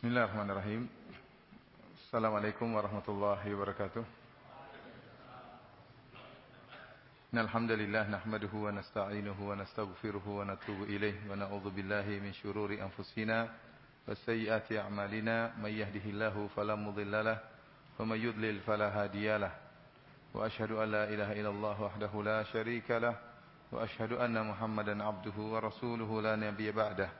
Bismillahirrahmanirrahim. Assalamualaikum warahmatullahi wabarakatuh. Alhamdulillah nahmaduhu wa nasta'inuhu wa nastaghfiruhu wa natubu ilayh wa na'udzu billahi min shururi anfusina wa sayyiati a'malina may yahdihillahu fala mudhillalah wa may yudlil fala hadiyalah. Wa ashhadu an la ilaha illallah wahdahu la syarika lah wa ashhadu anna Muhammadan abduhu wa rasuluhu la nabiyya ba'dahu.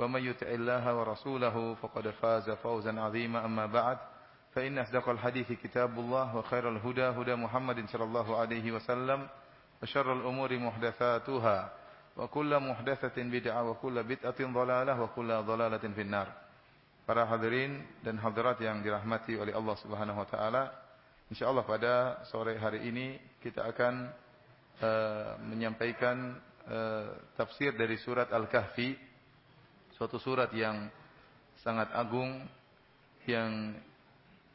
ومن يطع الله ورسوله فقد فاز فوزا عظيما. أما بعد فإن أصدق الحديث كتاب الله وخير الهدى هدى محمد صلى الله عليه وسلم وشر الأمور محدثاتها وكل محدثة بدعة وكل بدعة ضلالة وكل ضلالة في النار. Para hadirin dan hadirat yang dirahmati oleh Allah Subhanahu wa taala, insyaallah pada sore hari ini kita akan uh, menyampaikan uh, tafsir dari surat Al-Kahfi. Suatu surat yang sangat agung yang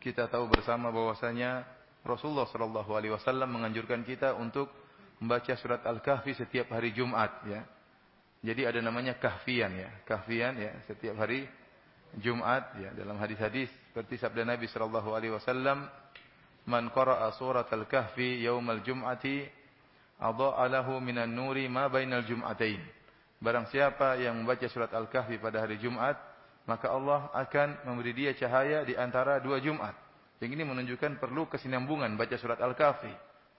kita tahu bersama bahwasanya Rasulullah sallallahu alaihi wasallam menganjurkan kita untuk membaca surat Al-Kahfi setiap hari Jumat ya. Jadi ada namanya kahfian ya. Kahfian ya setiap hari Jumat ya dalam hadis-hadis seperti sabda Nabi sallallahu alaihi wasallam man qara'a surat Al-Kahfi yaumal jum'ati adha'a lahu minan nuri ma bainal jum'atain. Barang siapa yang membaca surat Al-Kahfi pada hari Jumat, maka Allah akan memberi dia cahaya di antara dua Jumat. Yang ini menunjukkan perlu kesinambungan baca surat Al-Kahfi,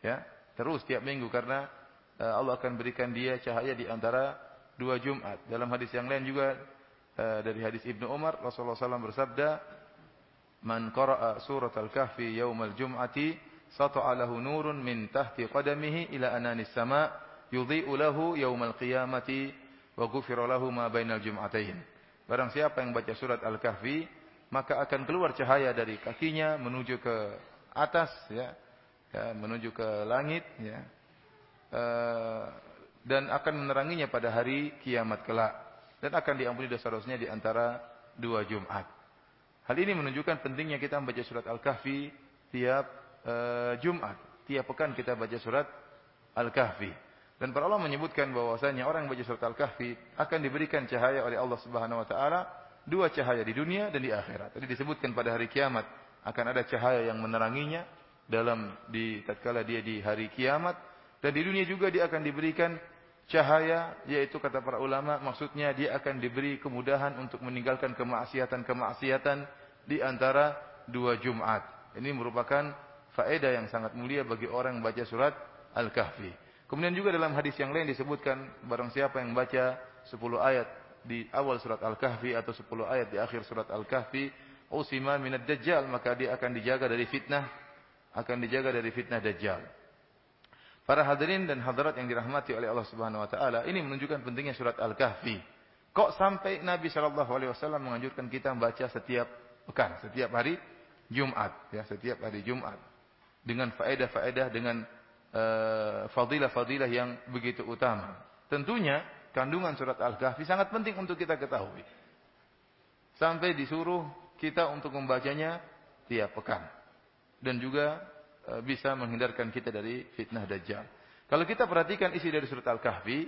ya. Terus tiap minggu karena uh, Allah akan berikan dia cahaya di antara dua Jumat. Dalam hadis yang lain juga uh, dari hadis Ibnu Umar Rasulullah SAW bersabda, "Man qara'a surat Al-Kahfi yaumal jum'ati sata'a lahu nurun min tahti qadamihi ila ananis sama' yudhi'u lahu yaumal qiyamati wa lahu ma bainal jum'atain. Barang siapa yang baca surat Al-Kahfi, maka akan keluar cahaya dari kakinya menuju ke atas ya, ya menuju ke langit ya. Uh, dan akan meneranginya pada hari kiamat kelak dan akan diampuni dosa-dosanya di antara dua Jumat. Hal ini menunjukkan pentingnya kita membaca surat Al-Kahfi tiap uh, Jumat. Tiap pekan kita baca surat Al-Kahfi. Dan para ulama menyebutkan bahwasanya orang yang baca surat Al-Kahfi akan diberikan cahaya oleh Allah Subhanahu wa taala, dua cahaya di dunia dan di akhirat. Tadi disebutkan pada hari kiamat akan ada cahaya yang meneranginya dalam di tatkala dia di hari kiamat dan di dunia juga dia akan diberikan cahaya yaitu kata para ulama maksudnya dia akan diberi kemudahan untuk meninggalkan kemaksiatan-kemaksiatan di antara dua Jumat. Ini merupakan faedah yang sangat mulia bagi orang yang baca surat Al-Kahfi. Kemudian juga dalam hadis yang lain disebutkan barang siapa yang baca 10 ayat di awal surat Al-Kahfi atau 10 ayat di akhir surat Al-Kahfi, usima minad dajjal, maka dia akan dijaga dari fitnah, akan dijaga dari fitnah dajjal. Para hadirin dan hadirat yang dirahmati oleh Allah Subhanahu wa taala, ini menunjukkan pentingnya surat Al-Kahfi. Kok sampai Nabi Shallallahu alaihi wasallam menganjurkan kita membaca setiap pekan, setiap hari Jumat, ya, setiap hari Jumat. Dengan faedah-faedah dengan fadilah-fadilah yang begitu utama. Tentunya kandungan surat Al-Kahfi sangat penting untuk kita ketahui. Sampai disuruh kita untuk membacanya tiap pekan. Dan juga eh, bisa menghindarkan kita dari fitnah dajjal. Kalau kita perhatikan isi dari surat Al-Kahfi,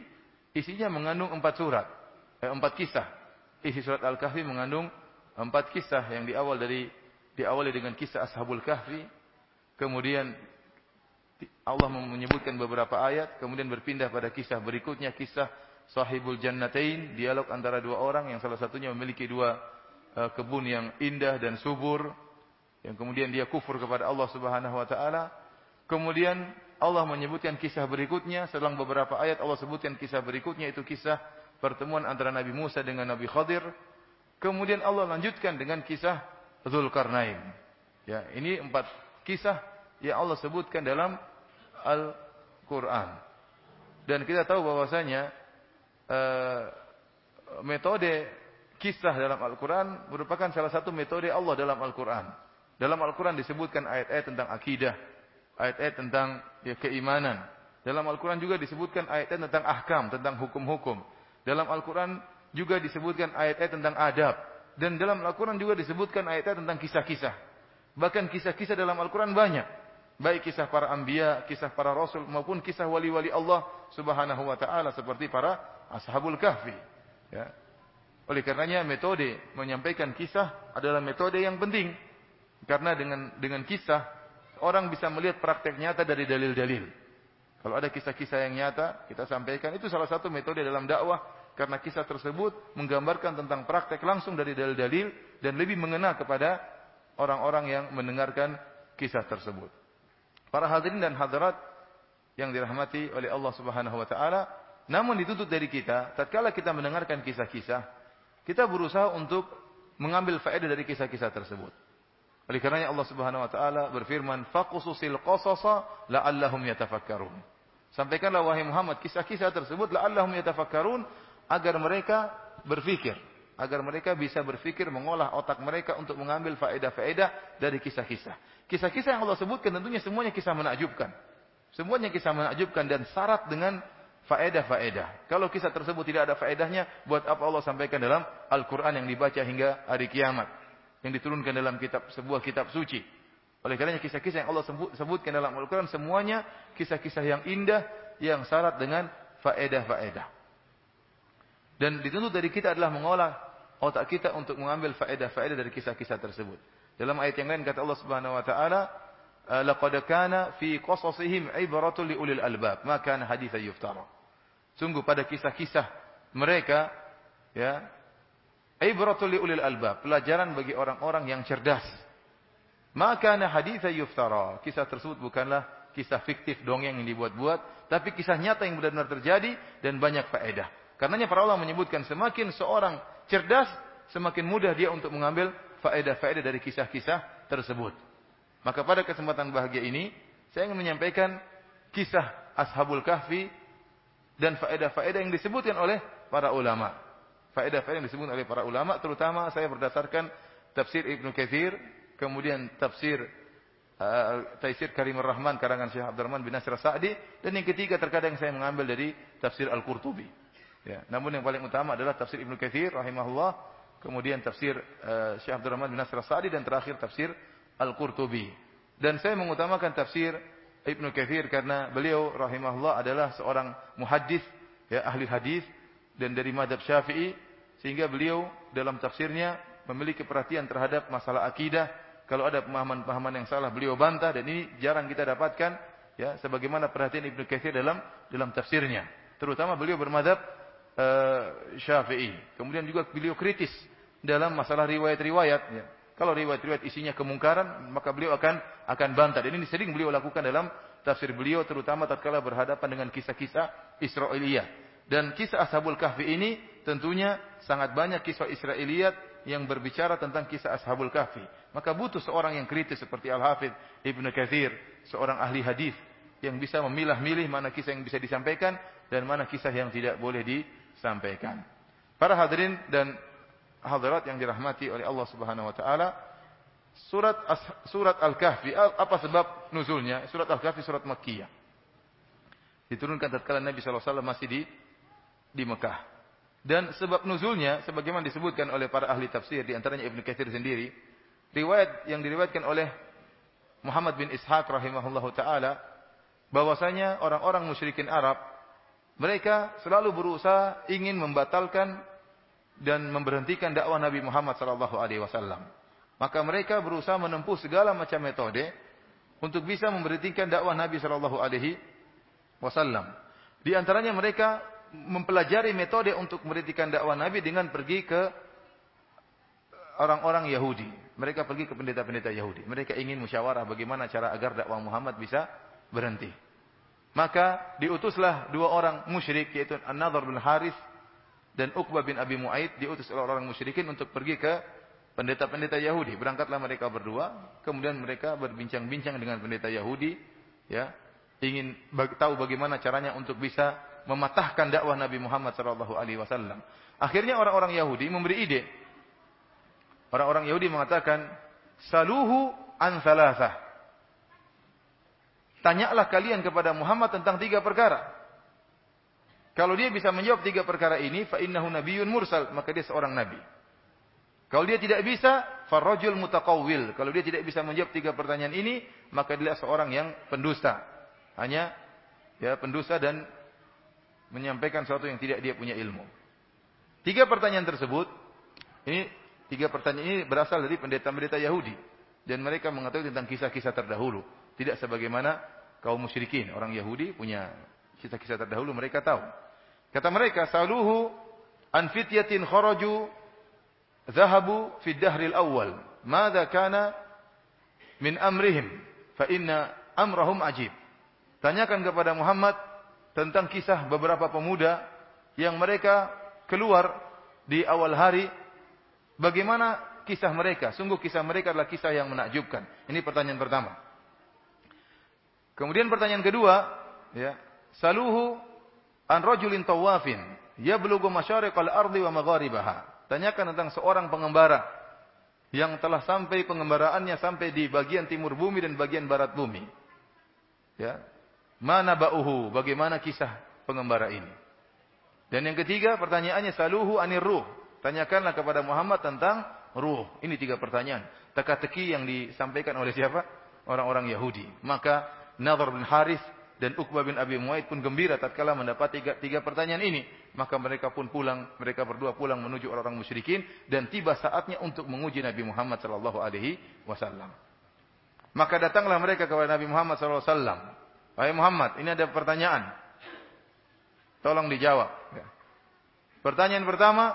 isinya mengandung empat surat, eh, empat kisah. Isi surat Al-Kahfi mengandung empat kisah yang diawal dari diawali dengan kisah Ashabul Kahfi, kemudian Allah menyebutkan beberapa ayat, kemudian berpindah pada kisah berikutnya, kisah Sahibul Jannatain, dialog antara dua orang yang salah satunya memiliki dua uh, kebun yang indah dan subur, yang kemudian dia kufur kepada Allah Subhanahu wa taala. Kemudian Allah menyebutkan kisah berikutnya, selang beberapa ayat Allah sebutkan kisah berikutnya itu kisah pertemuan antara Nabi Musa dengan Nabi Khadir. Kemudian Allah lanjutkan dengan kisah Zulkarnain. Ya, ini empat kisah yang Allah sebutkan dalam Al-Quran. Dan kita tahu bahwasanya uh, metode kisah dalam Al-Quran merupakan salah satu metode Allah dalam Al-Quran. Dalam Al-Quran disebutkan ayat-ayat tentang akidah, ayat-ayat tentang ya, keimanan. Dalam Al-Quran juga disebutkan ayat-ayat tentang ahkam, tentang hukum-hukum. Dalam Al-Quran juga disebutkan ayat-ayat tentang adab. Dan dalam Al-Quran juga disebutkan ayat-ayat tentang kisah-kisah. Bahkan kisah-kisah dalam Al-Quran banyak. Baik kisah para anbiya, kisah para rasul, maupun kisah wali-wali Allah subhanahu wa ta'ala. Seperti para ashabul kahfi. Ya. Oleh karenanya metode menyampaikan kisah adalah metode yang penting. Karena dengan dengan kisah orang bisa melihat praktek nyata dari dalil-dalil. Kalau ada kisah-kisah yang nyata kita sampaikan itu salah satu metode dalam dakwah karena kisah tersebut menggambarkan tentang praktek langsung dari dalil-dalil dan lebih mengena kepada orang-orang yang mendengarkan kisah tersebut. Para hadirin dan hadirat yang dirahmati oleh Allah Subhanahu wa taala, namun dituntut dari kita tatkala kita mendengarkan kisah-kisah kita berusaha untuk mengambil faedah dari kisah-kisah tersebut. Oleh karenanya Allah Subhanahu wa taala berfirman, "Faqsusil qasasa la'allahum yatafakkarun." Sampaikanlah wahai Muhammad kisah-kisah tersebut la'allahum yatafakkarun agar mereka berfikir, agar mereka bisa berfikir mengolah otak mereka untuk mengambil faedah-faedah dari kisah-kisah. Kisah-kisah yang Allah sebutkan tentunya semuanya kisah menakjubkan. Semuanya kisah menakjubkan dan syarat dengan faedah-faedah. Kalau kisah tersebut tidak ada faedahnya, buat apa Allah sampaikan dalam Al-Quran yang dibaca hingga hari kiamat. Yang diturunkan dalam kitab sebuah kitab suci. Oleh karenanya kisah-kisah yang Allah sebut, sebutkan dalam Al-Quran semuanya kisah-kisah yang indah yang syarat dengan faedah-faedah. Dan dituntut dari kita adalah mengolah otak kita untuk mengambil faedah-faedah dari kisah-kisah tersebut. Dalam ayat yang lain kata Allah Subhanahu wa taala, "Laqad kana fi qasasihim ibratun li ulil albab, ma kana haditsan yuftara." Sungguh pada kisah-kisah mereka ya ibratul ulil albab, pelajaran bagi orang-orang yang cerdas. Maka na haditha yuftara. Kisah tersebut bukanlah kisah fiktif dongeng yang dibuat-buat, tapi kisah nyata yang benar-benar terjadi dan banyak faedah. Karenanya para ulama menyebutkan semakin seorang cerdas, semakin mudah dia untuk mengambil faedah-faedah dari kisah-kisah tersebut. Maka pada kesempatan bahagia ini, saya ingin menyampaikan kisah Ashabul Kahfi dan faedah-faedah yang disebutkan oleh para ulama. Faedah-faedah yang disebutkan oleh para ulama terutama saya berdasarkan tafsir Ibnu Katsir, kemudian tafsir uh, Taisir Karimur Rahman karangan Syekh Abdurrahman bin Nasir Sa'di dan yang ketiga terkadang saya mengambil dari tafsir Al-Qurtubi. Ya, namun yang paling utama adalah tafsir Ibnu Katsir rahimahullah, kemudian tafsir uh, Syekh Abdurrahman bin Nasir Sa'di dan terakhir tafsir Al-Qurtubi. Dan saya mengutamakan tafsir Ibnu Katsir karena beliau rahimahullah adalah seorang muhaddis ya ahli hadis dan dari madhab Syafi'i sehingga beliau dalam tafsirnya memiliki perhatian terhadap masalah akidah. Kalau ada pemahaman-pemahaman yang salah beliau bantah dan ini jarang kita dapatkan ya sebagaimana perhatian Ibnu Katsir dalam dalam tafsirnya. Terutama beliau bermadhab uh, Syafi'i kemudian juga beliau kritis dalam masalah riwayat-riwayat ya kalau riwayat-riwayat isinya kemungkaran, maka beliau akan akan bantah. Ini sering beliau lakukan dalam tafsir beliau, terutama tatkala berhadapan dengan kisah-kisah Israiliyah. Dan kisah Ashabul Kahfi ini tentunya sangat banyak kisah Israiliyat yang berbicara tentang kisah Ashabul Kahfi. Maka butuh seorang yang kritis seperti Al-Hafidh Ibnu Katsir, seorang ahli hadis yang bisa memilah-milih mana kisah yang bisa disampaikan dan mana kisah yang tidak boleh disampaikan. Para hadirin dan hadirat yang dirahmati oleh Allah Subhanahu wa taala. Surat surat Al-Kahfi apa sebab nuzulnya? Surat Al-Kahfi surat Makkiyah. Diturunkan tatkala Nabi sallallahu alaihi wasallam masih di di Mekah. Dan sebab nuzulnya sebagaimana disebutkan oleh para ahli tafsir di antaranya Ibnu Katsir sendiri, riwayat yang diriwayatkan oleh Muhammad bin Ishaq rahimahullahu taala bahwasanya orang-orang musyrikin Arab mereka selalu berusaha ingin membatalkan dan memberhentikan dakwah Nabi Muhammad sallallahu alaihi wasallam. Maka mereka berusaha menempuh segala macam metode untuk bisa memberhentikan dakwah Nabi sallallahu alaihi wasallam. Di antaranya mereka mempelajari metode untuk memberhentikan dakwah Nabi dengan pergi ke orang-orang Yahudi. Mereka pergi ke pendeta-pendeta Yahudi. Mereka ingin musyawarah bagaimana cara agar dakwah Muhammad bisa berhenti. Maka diutuslah dua orang musyrik yaitu An-Nadhr bin Harith dan Uqbah bin Abi Mu'aid diutus oleh orang musyrikin untuk pergi ke pendeta-pendeta Yahudi. Berangkatlah mereka berdua, kemudian mereka berbincang-bincang dengan pendeta Yahudi, ya, ingin tahu bagaimana caranya untuk bisa mematahkan dakwah Nabi Muhammad sallallahu alaihi wasallam. Akhirnya orang-orang Yahudi memberi ide. Orang-orang Yahudi mengatakan, "Saluhu an thalathah." Tanyalah kalian kepada Muhammad tentang tiga perkara. Kalau dia bisa menjawab tiga perkara ini, fa innahu nabiyyun mursal, maka dia seorang nabi. Kalau dia tidak bisa, farrajul mutaqawwil. Kalau dia tidak bisa menjawab tiga pertanyaan ini, maka dia seorang yang pendusta. Hanya ya pendusta dan menyampaikan sesuatu yang tidak dia punya ilmu. Tiga pertanyaan tersebut, ini tiga pertanyaan ini berasal dari pendeta-pendeta Yahudi dan mereka mengetahui tentang kisah-kisah terdahulu. Tidak sebagaimana kaum musyrikin, orang Yahudi punya kisah-kisah terdahulu mereka tahu. Kata mereka, saluhu an fityatin kharaju zahabu fi dahril awal. Mada kana min amrihim fa inna amrahum ajib. Tanyakan kepada Muhammad tentang kisah beberapa pemuda yang mereka keluar di awal hari. Bagaimana kisah mereka? Sungguh kisah mereka adalah kisah yang menakjubkan. Ini pertanyaan pertama. Kemudian pertanyaan kedua, ya, saluhu an rajulin tawafin yablughu masyariqal ardi wa magharibaha. Tanyakan tentang seorang pengembara yang telah sampai pengembaraannya sampai di bagian timur bumi dan bagian barat bumi. Ya. Mana ba'uhu? Bagaimana kisah pengembara ini? Dan yang ketiga pertanyaannya saluhu anir ruh. Tanyakanlah kepada Muhammad tentang ruh. Ini tiga pertanyaan. Teka-teki yang disampaikan oleh siapa? Orang-orang Yahudi. Maka Nadhr bin Haris dan Uqbah bin Abi Muaid pun gembira tatkala mendapat tiga, tiga pertanyaan ini. Maka mereka pun pulang, mereka berdua pulang menuju orang-orang musyrikin dan tiba saatnya untuk menguji Nabi Muhammad sallallahu alaihi wasallam. Maka datanglah mereka kepada Nabi Muhammad sallallahu alaihi wasallam. Wahai Muhammad, ini ada pertanyaan. Tolong dijawab. Ya. Pertanyaan pertama,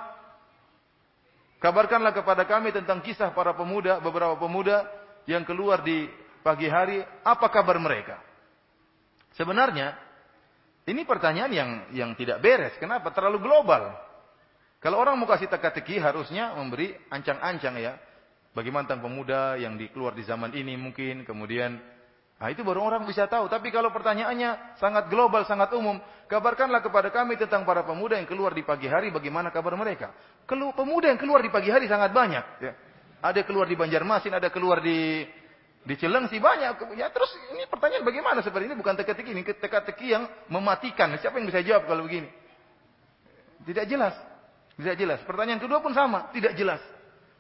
kabarkanlah kepada kami tentang kisah para pemuda, beberapa pemuda yang keluar di pagi hari, apa kabar mereka? Sebenarnya ini pertanyaan yang yang tidak beres. Kenapa? Terlalu global. Kalau orang mau kasih teka-teki harusnya memberi ancang-ancang ya. Bagaimana tentang pemuda yang dikeluar di zaman ini mungkin, kemudian Nah, itu baru orang bisa tahu. Tapi kalau pertanyaannya sangat global, sangat umum, kabarkanlah kepada kami tentang para pemuda yang keluar di pagi hari, bagaimana kabar mereka. Kelu pemuda yang keluar di pagi hari sangat banyak. Ya. Ada keluar di Banjarmasin, ada keluar di di Cilengsi banyak. Ya terus ini pertanyaan bagaimana seperti ini bukan teka-teki ini teka-teki yang mematikan. Siapa yang bisa jawab kalau begini? Tidak jelas. Tidak jelas. Pertanyaan kedua pun sama, tidak jelas.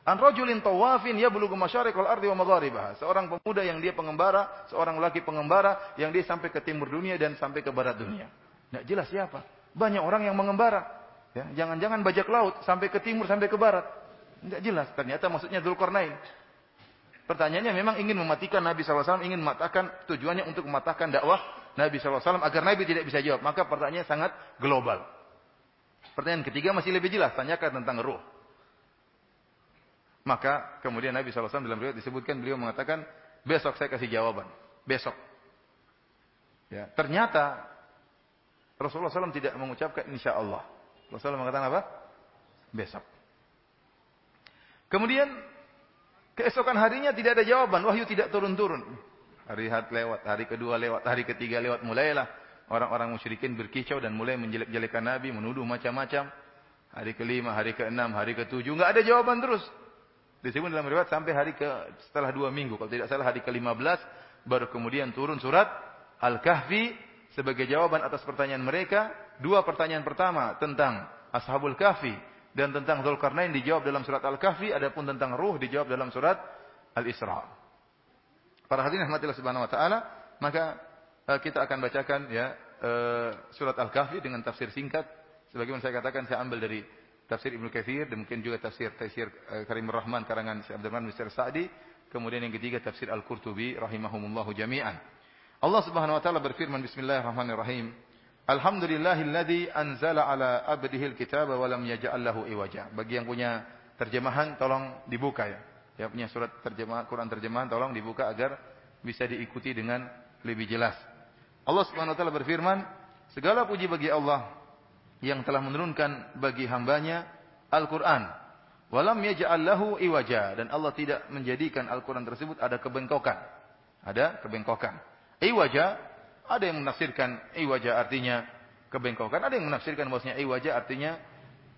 An rajulin tawafin yablughu masyariqal ardi wa magharibaha. Seorang pemuda yang dia pengembara, seorang laki pengembara yang dia sampai ke timur dunia dan sampai ke barat dunia. Tidak jelas siapa. Banyak orang yang mengembara. Ya, jangan-jangan bajak laut sampai ke timur sampai ke barat. Tidak jelas. Ternyata maksudnya Dzulkarnain. Pertanyaannya memang ingin mematikan Nabi SAW, ingin mematahkan, tujuannya untuk mematahkan dakwah Nabi SAW agar Nabi tidak bisa jawab. Maka pertanyaannya sangat global. Pertanyaan ketiga masih lebih jelas, tanyakan tentang ruh. Maka kemudian Nabi SAW dalam riwayat disebutkan beliau mengatakan, besok saya kasih jawaban. Besok. Ya, ternyata Rasulullah SAW tidak mengucapkan insya Allah. Rasulullah mengatakan apa? Besok. Kemudian Keesokan harinya tidak ada jawaban, wahyu tidak turun-turun. Hari lewat, hari kedua lewat, hari ketiga lewat, mulailah orang-orang musyrikin berkicau dan mulai menjelek-jelekan Nabi, menuduh macam-macam. Hari kelima, hari keenam, hari ketujuh, nggak ada jawaban terus. Disebut dalam riwayat sampai hari ke setelah dua minggu, kalau tidak salah hari ke-15 baru kemudian turun surat Al-Kahfi sebagai jawaban atas pertanyaan mereka. Dua pertanyaan pertama tentang Ashabul Kahfi dan tentang Zulkarnain dijawab dalam surat Al-Kahfi, adapun tentang ruh dijawab dalam surat Al-Isra. Para hadirin rahmatillah subhanahu wa taala, maka uh, kita akan bacakan ya uh, surat Al-Kahfi dengan tafsir singkat sebagaimana saya katakan saya ambil dari tafsir Ibnu Katsir dan mungkin juga tafsir tafsir uh, Karim Rahman karangan Syekh Abdurrahman bin Sa'di, kemudian yang ketiga tafsir Al-Qurtubi rahimahumullahu jami'an. Allah Subhanahu wa taala berfirman bismillahirrahmanirrahim. Alhamdulillahilladzi anzala ala abdihi alkitaba wa lam yaj'al lahu iwaja. Bagi yang punya terjemahan tolong dibuka ya. Yang punya surat terjemahan Quran terjemahan tolong dibuka agar bisa diikuti dengan lebih jelas. Allah Subhanahu wa taala berfirman, segala puji bagi Allah yang telah menurunkan bagi hambanya Al-Qur'an. Walam yaj'al lahu iwaja dan Allah tidak menjadikan Al-Qur'an tersebut ada kebengkokan. Ada kebengkokan. Iwaja ada yang menafsirkan iwaja artinya kebengkokan. Ada yang menafsirkan bahwasanya iwaja artinya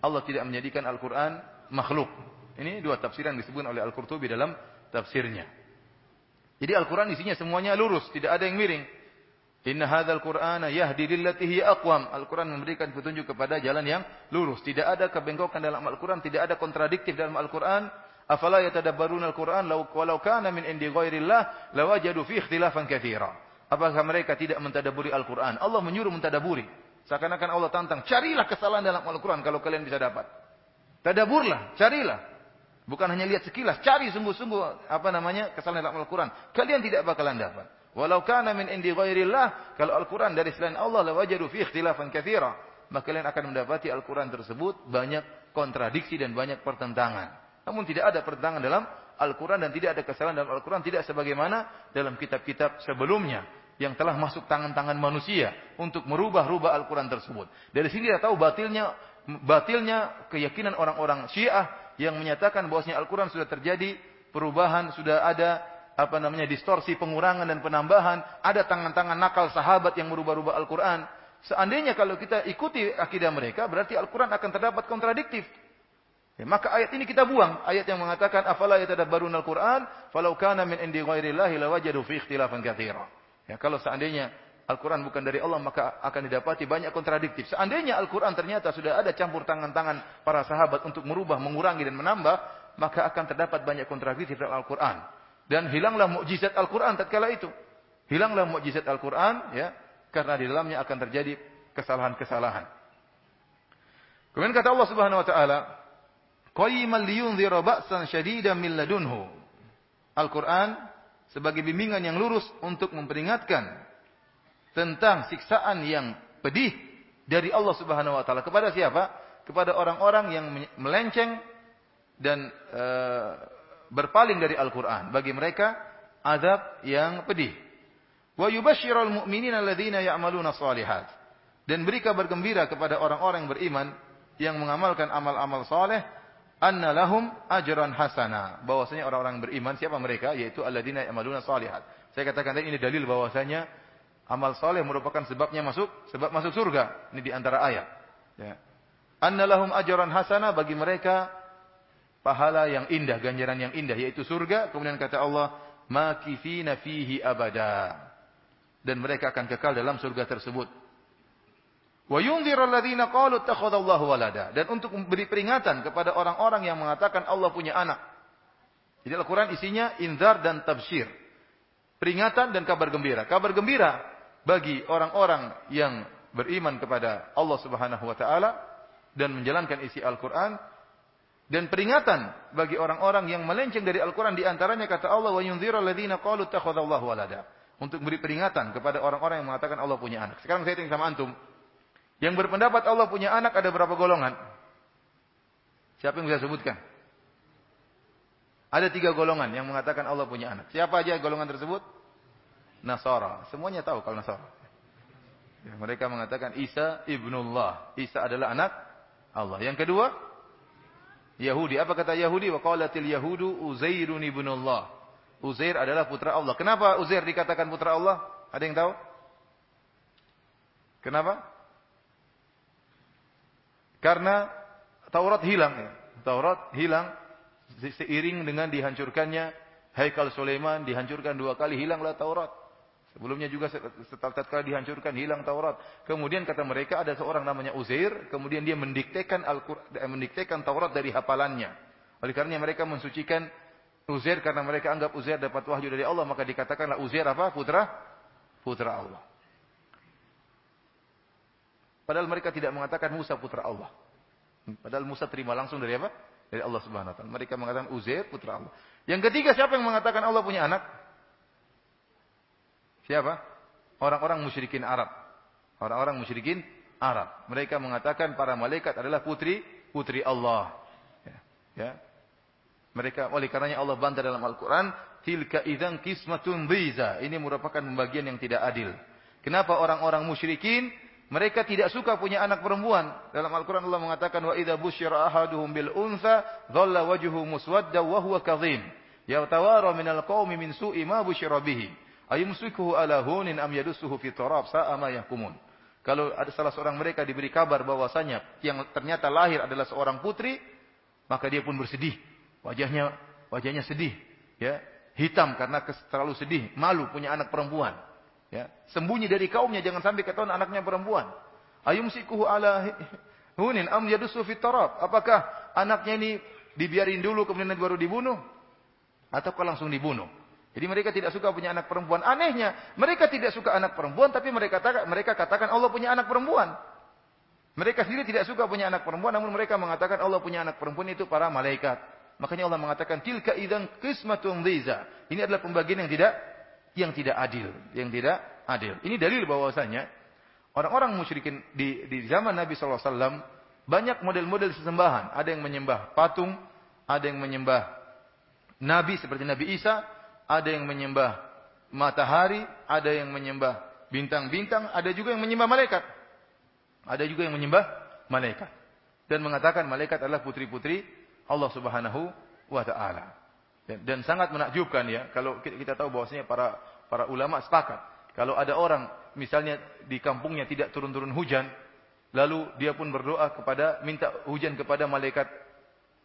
Allah tidak menjadikan Al-Qur'an makhluk. Ini dua tafsiran disebutkan oleh Al-Qurtubi dalam tafsirnya. Jadi Al-Qur'an isinya semuanya lurus, tidak ada yang miring. Inna hadzal Qur'ana yahdi lillati aqwam. Al-Qur'an memberikan petunjuk kepada jalan yang lurus. Tidak ada kebengkokan dalam Al-Qur'an, tidak ada kontradiktif dalam Al-Qur'an. Afala yatadabbaruna Al-Qur'an law walau kana min indi ghairillah lawajadu fi ikhtilafan. Apakah mereka tidak mentadaburi Al-Qur'an? Allah menyuruh mentadaburi. Seakan-akan Allah tantang, carilah kesalahan dalam Al-Qur'an kalau kalian bisa dapat. Tadaburlah, carilah. Bukan hanya lihat sekilas, cari sungguh-sungguh apa namanya kesalahan dalam Al-Qur'an. Kalian tidak bakalan dapat. Walau kana min indi ghairillah, kalau Al-Quran dari selain Allah, la wajadu fi ikhtilafan katsira. Maka kalian akan mendapati Al-Quran tersebut banyak kontradiksi dan banyak pertentangan. Namun tidak ada pertentangan dalam Al-Quran dan tidak ada kesalahan dalam Al-Quran. Tidak sebagaimana dalam kitab-kitab sebelumnya. Yang telah masuk tangan-tangan manusia untuk merubah-rubah Al-Quran tersebut. Dari sini kita tahu batilnya batilnya keyakinan orang-orang Syiah yang menyatakan bahwasanya Al-Quran sudah terjadi perubahan, sudah ada apa namanya distorsi pengurangan dan penambahan, ada tangan-tangan nakal sahabat yang merubah-rubah Al-Qur'an. Seandainya kalau kita ikuti akidah mereka, berarti Al-Qur'an akan terdapat kontradiktif. Ya, maka ayat ini kita buang, ayat yang mengatakan afala yatadabbarun al-Qur'an falau kana min indi ghairillahi lawajadu fi ikhtilafan katsira. Ya, kalau seandainya Al-Quran bukan dari Allah, maka akan didapati banyak kontradiktif. Seandainya Al-Quran ternyata sudah ada campur tangan-tangan para sahabat untuk merubah, mengurangi, dan menambah, maka akan terdapat banyak kontradiktif dalam Al-Quran. Dan hilanglah mukjizat Al-Quran tatkala itu. Hilanglah mukjizat Al-Quran, ya, karena di dalamnya akan terjadi kesalahan-kesalahan. Kemudian kata Allah Subhanahu Wa Taala, "Qayyiman liyunzira ba'san syadidan min ladunhu." Al-Quran sebagai bimbingan yang lurus untuk memperingatkan tentang siksaan yang pedih dari Allah Subhanahu Wa Taala kepada siapa? Kepada orang-orang yang melenceng dan uh, berpaling dari Al-Quran. Bagi mereka, azab yang pedih. Wa yubashirul mu'minina alladhina ya'maluna salihat. Dan beri kabar gembira kepada orang-orang yang beriman yang mengamalkan amal-amal saleh anna lahum ajran hasana. Bahwasanya orang-orang beriman siapa mereka? Yaitu alladzina ya'maluna salihat. Saya katakan tadi ini dalil bahwasanya amal saleh merupakan sebabnya masuk sebab masuk surga. Ini di antara ayat. Ya. Anna lahum ajran hasana bagi mereka pahala yang indah, ganjaran yang indah yaitu surga. Kemudian kata Allah, makifina fihi abada. Dan mereka akan kekal dalam surga tersebut. Wa yunzirul ladzina qalu walada. Dan untuk memberi peringatan kepada orang-orang yang mengatakan Allah punya anak. Jadi Al-Qur'an isinya inzar dan tabsyir. Peringatan dan kabar gembira. Kabar gembira bagi orang-orang yang beriman kepada Allah Subhanahu wa taala dan menjalankan isi Al-Qur'an dan peringatan bagi orang-orang yang melenceng dari Al-Quran di antaranya kata Allah wa yunziru alladziina qalu ittakhadallahu walada. Untuk beri peringatan kepada orang-orang yang mengatakan Allah punya anak. Sekarang saya tanya sama antum. Yang berpendapat Allah punya anak ada berapa golongan? Siapa yang bisa sebutkan? Ada tiga golongan yang mengatakan Allah punya anak. Siapa aja golongan tersebut? Nasara. Semuanya tahu kalau Nasara. Ya, mereka mengatakan Isa ibnullah. Isa adalah anak Allah. Yang kedua, Yahudi. Apa kata Yahudi? Wa qalatil yahudu Uzairun ibnullah. Uzair adalah putra Allah. Kenapa Uzair dikatakan putra Allah? Ada yang tahu? Kenapa? Karena Taurat hilang ya. Taurat hilang seiring dengan dihancurkannya Haikal Sulaiman dihancurkan dua kali hilanglah Taurat. Sebelumnya juga tatkala dihancurkan hilang Taurat. Kemudian kata mereka ada seorang namanya Uzair, kemudian dia mendiktekan Al-Qur'an eh, mendiktekan Taurat dari hafalannya. Oleh karena mereka mensucikan Uzair karena mereka anggap Uzair dapat wahyu dari Allah, maka dikatakanlah Uzair apa? Putra putra Allah. Padahal mereka tidak mengatakan Musa putra Allah. Padahal Musa terima langsung dari apa? Dari Allah Subhanahu wa taala. Mereka mengatakan Uzair putra Allah. Yang ketiga siapa yang mengatakan Allah punya anak? Siapa? Orang-orang musyrikin Arab. Orang-orang musyrikin Arab. Mereka mengatakan para malaikat adalah putri putri Allah. Ya. ya. Mereka oleh karenanya Allah bantah dalam Al-Qur'an, tilka idzan qismatun dhiza. Ini merupakan pembagian yang tidak adil. Kenapa orang-orang musyrikin mereka tidak suka punya anak perempuan? Dalam Al-Qur'an Allah mengatakan wa idza busyira ahaduhum bil untha dhalla wajhuhu muswadda wa huwa kadhim. Yatawara minal qaumi min su'i ma busyira bihi. Ayumsikuhu ala hunin am yadussuhu fi turab sa'a ma yahkumun. Kalau ada salah seorang mereka diberi kabar bahwasanya yang ternyata lahir adalah seorang putri, maka dia pun bersedih. Wajahnya wajahnya sedih, ya. Hitam karena terlalu sedih, malu punya anak perempuan. Ya, sembunyi dari kaumnya jangan sampai ketahuan anaknya perempuan. Ayumsikuhu ala hunin am yadusu fit Apakah anaknya ini dibiarin dulu kemudian baru dibunuh ataukah langsung dibunuh? Jadi mereka tidak suka punya anak perempuan. Anehnya, mereka tidak suka anak perempuan tapi mereka katakan mereka katakan Allah punya anak perempuan. Mereka sendiri tidak suka punya anak perempuan namun mereka mengatakan Allah punya anak perempuan itu para malaikat. Makanya Allah mengatakan tilka idzan qismatun dhiza. Ini adalah pembagian yang tidak yang tidak adil, yang tidak adil. Ini dalil bahwasanya orang-orang musyrikin di di zaman Nabi sallallahu alaihi wasallam banyak model-model sesembahan. Ada yang menyembah patung, ada yang menyembah nabi seperti Nabi Isa, ada yang menyembah matahari, ada yang menyembah bintang-bintang, ada juga yang menyembah malaikat. Ada juga yang menyembah malaikat. Dan mengatakan malaikat adalah putri-putri Allah Subhanahu wa taala. Dan, sangat menakjubkan ya kalau kita, kita tahu bahwasanya para para ulama sepakat kalau ada orang misalnya di kampungnya tidak turun-turun hujan, lalu dia pun berdoa kepada minta hujan kepada malaikat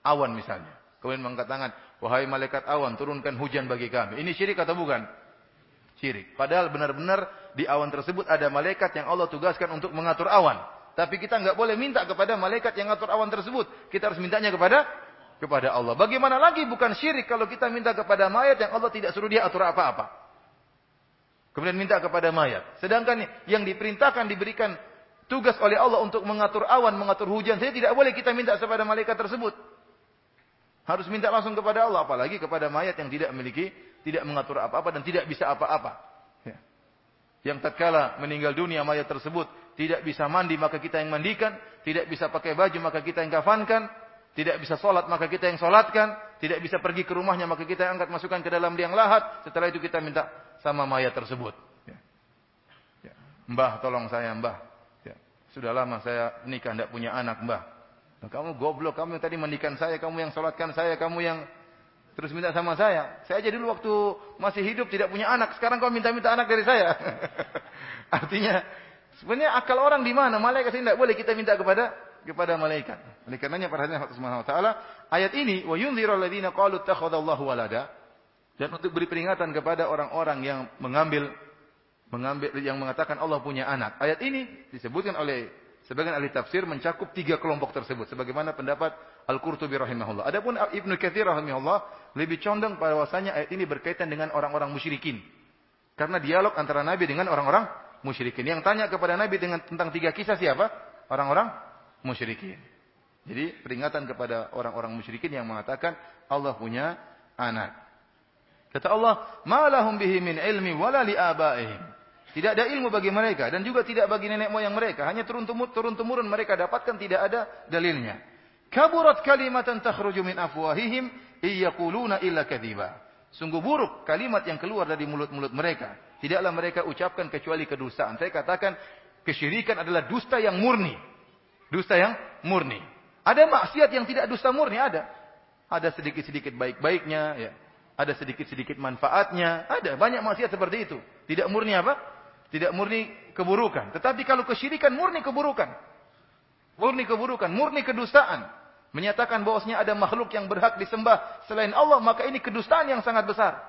awan misalnya. Kemudian mengangkat tangan, wahai malaikat awan, turunkan hujan bagi kami. Ini syirik atau bukan? Syirik. Padahal benar-benar di awan tersebut ada malaikat yang Allah tugaskan untuk mengatur awan. Tapi kita nggak boleh minta kepada malaikat yang mengatur awan tersebut. Kita harus mintanya kepada kepada Allah. Bagaimana lagi bukan syirik kalau kita minta kepada mayat yang Allah tidak suruh dia atur apa-apa. Kemudian minta kepada mayat. Sedangkan yang diperintahkan diberikan tugas oleh Allah untuk mengatur awan, mengatur hujan. Saya tidak boleh kita minta kepada malaikat tersebut. Harus minta langsung kepada Allah, apalagi kepada mayat yang tidak memiliki, tidak mengatur apa-apa dan tidak bisa apa-apa. Ya. Yang tatkala meninggal dunia mayat tersebut tidak bisa mandi maka kita yang mandikan, tidak bisa pakai baju maka kita yang kafankan, tidak bisa sholat maka kita yang sholatkan, tidak bisa pergi ke rumahnya maka kita yang angkat masukkan ke dalam liang lahat. Setelah itu kita minta sama mayat tersebut. Ya. Ya. Mbah tolong saya mbah. Ya. Sudah lama saya nikah tidak punya anak mbah. Nah, kamu goblok, kamu yang tadi mandikan saya, kamu yang sholatkan saya, kamu yang terus minta sama saya. Saya aja dulu waktu masih hidup tidak punya anak, sekarang kau minta-minta anak dari saya. Artinya, sebenarnya akal orang di mana? Malaikat tidak boleh kita minta kepada kepada malaikat. Oleh karenanya para hadirin Subhanahu wa taala, ayat ini wa yunziru alladziina qalu takhadallahu walada dan untuk beri peringatan kepada orang-orang yang mengambil mengambil yang mengatakan Allah punya anak. Ayat ini disebutkan oleh Sebagian ahli tafsir mencakup tiga kelompok tersebut. Sebagaimana pendapat Al-Qurtubi rahimahullah. Adapun Ibnu Katsir rahimahullah lebih condong pada bahwasanya ayat ini berkaitan dengan orang-orang musyrikin. Karena dialog antara Nabi dengan orang-orang musyrikin. Yang tanya kepada Nabi dengan tentang tiga kisah siapa? Orang-orang musyrikin. Jadi peringatan kepada orang-orang musyrikin yang mengatakan Allah punya anak. Kata Allah, "Ma lahum bihi min ilmi wala li abaihim." Tidak ada ilmu bagi mereka dan juga tidak bagi nenek moyang mereka. Hanya turun temurun, turun temurun mereka dapatkan tidak ada dalilnya. Kaburat kalimatan takhruju min afwahihim iyaquluna illa kadhiba. Sungguh buruk kalimat yang keluar dari mulut-mulut mereka. Tidaklah mereka ucapkan kecuali kedustaan. Saya katakan kesyirikan adalah dusta yang murni. Dusta yang murni. Ada maksiat yang tidak dusta murni ada. Ada sedikit-sedikit baik-baiknya, ya. Ada sedikit-sedikit manfaatnya, ada banyak maksiat seperti itu. Tidak murni apa? Tidak murni keburukan. Tetapi kalau kesyirikan murni keburukan. Murni keburukan, murni kedustaan. Menyatakan bahwasanya ada makhluk yang berhak disembah selain Allah, maka ini kedustaan yang sangat besar.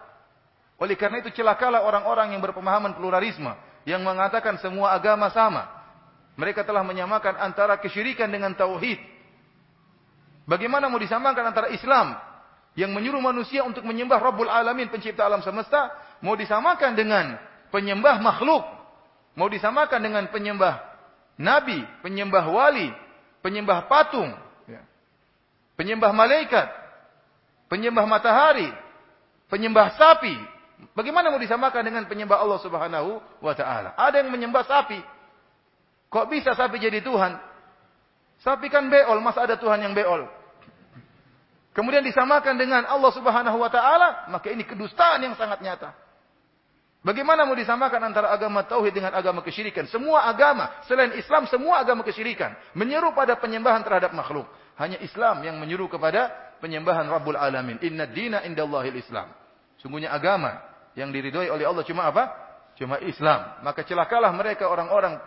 Oleh karena itu celakalah orang-orang yang berpemahaman pluralisme. Yang mengatakan semua agama sama. Mereka telah menyamakan antara kesyirikan dengan tauhid. Bagaimana mau disamakan antara Islam yang menyuruh manusia untuk menyembah Rabbul Alamin pencipta alam semesta mau disamakan dengan penyembah makhluk. Mau disamakan dengan penyembah nabi, penyembah wali, penyembah patung, ya. penyembah malaikat, penyembah matahari, penyembah sapi. Bagaimana mau disamakan dengan penyembah Allah Subhanahu wa taala? Ada yang menyembah sapi. Kok bisa sapi jadi Tuhan? Sapi kan beol, masa ada Tuhan yang beol? Kemudian disamakan dengan Allah Subhanahu wa taala, maka ini kedustaan yang sangat nyata. Bagaimana mau disamakan antara agama tauhid dengan agama kesyirikan? Semua agama selain Islam semua agama kesyirikan, menyeru pada penyembahan terhadap makhluk. Hanya Islam yang menyeru kepada penyembahan Rabbul Alamin. Inna dina indallahil Islam. Sungguhnya agama yang diridhoi oleh Allah cuma apa? Cuma Islam. Maka celakalah mereka orang-orang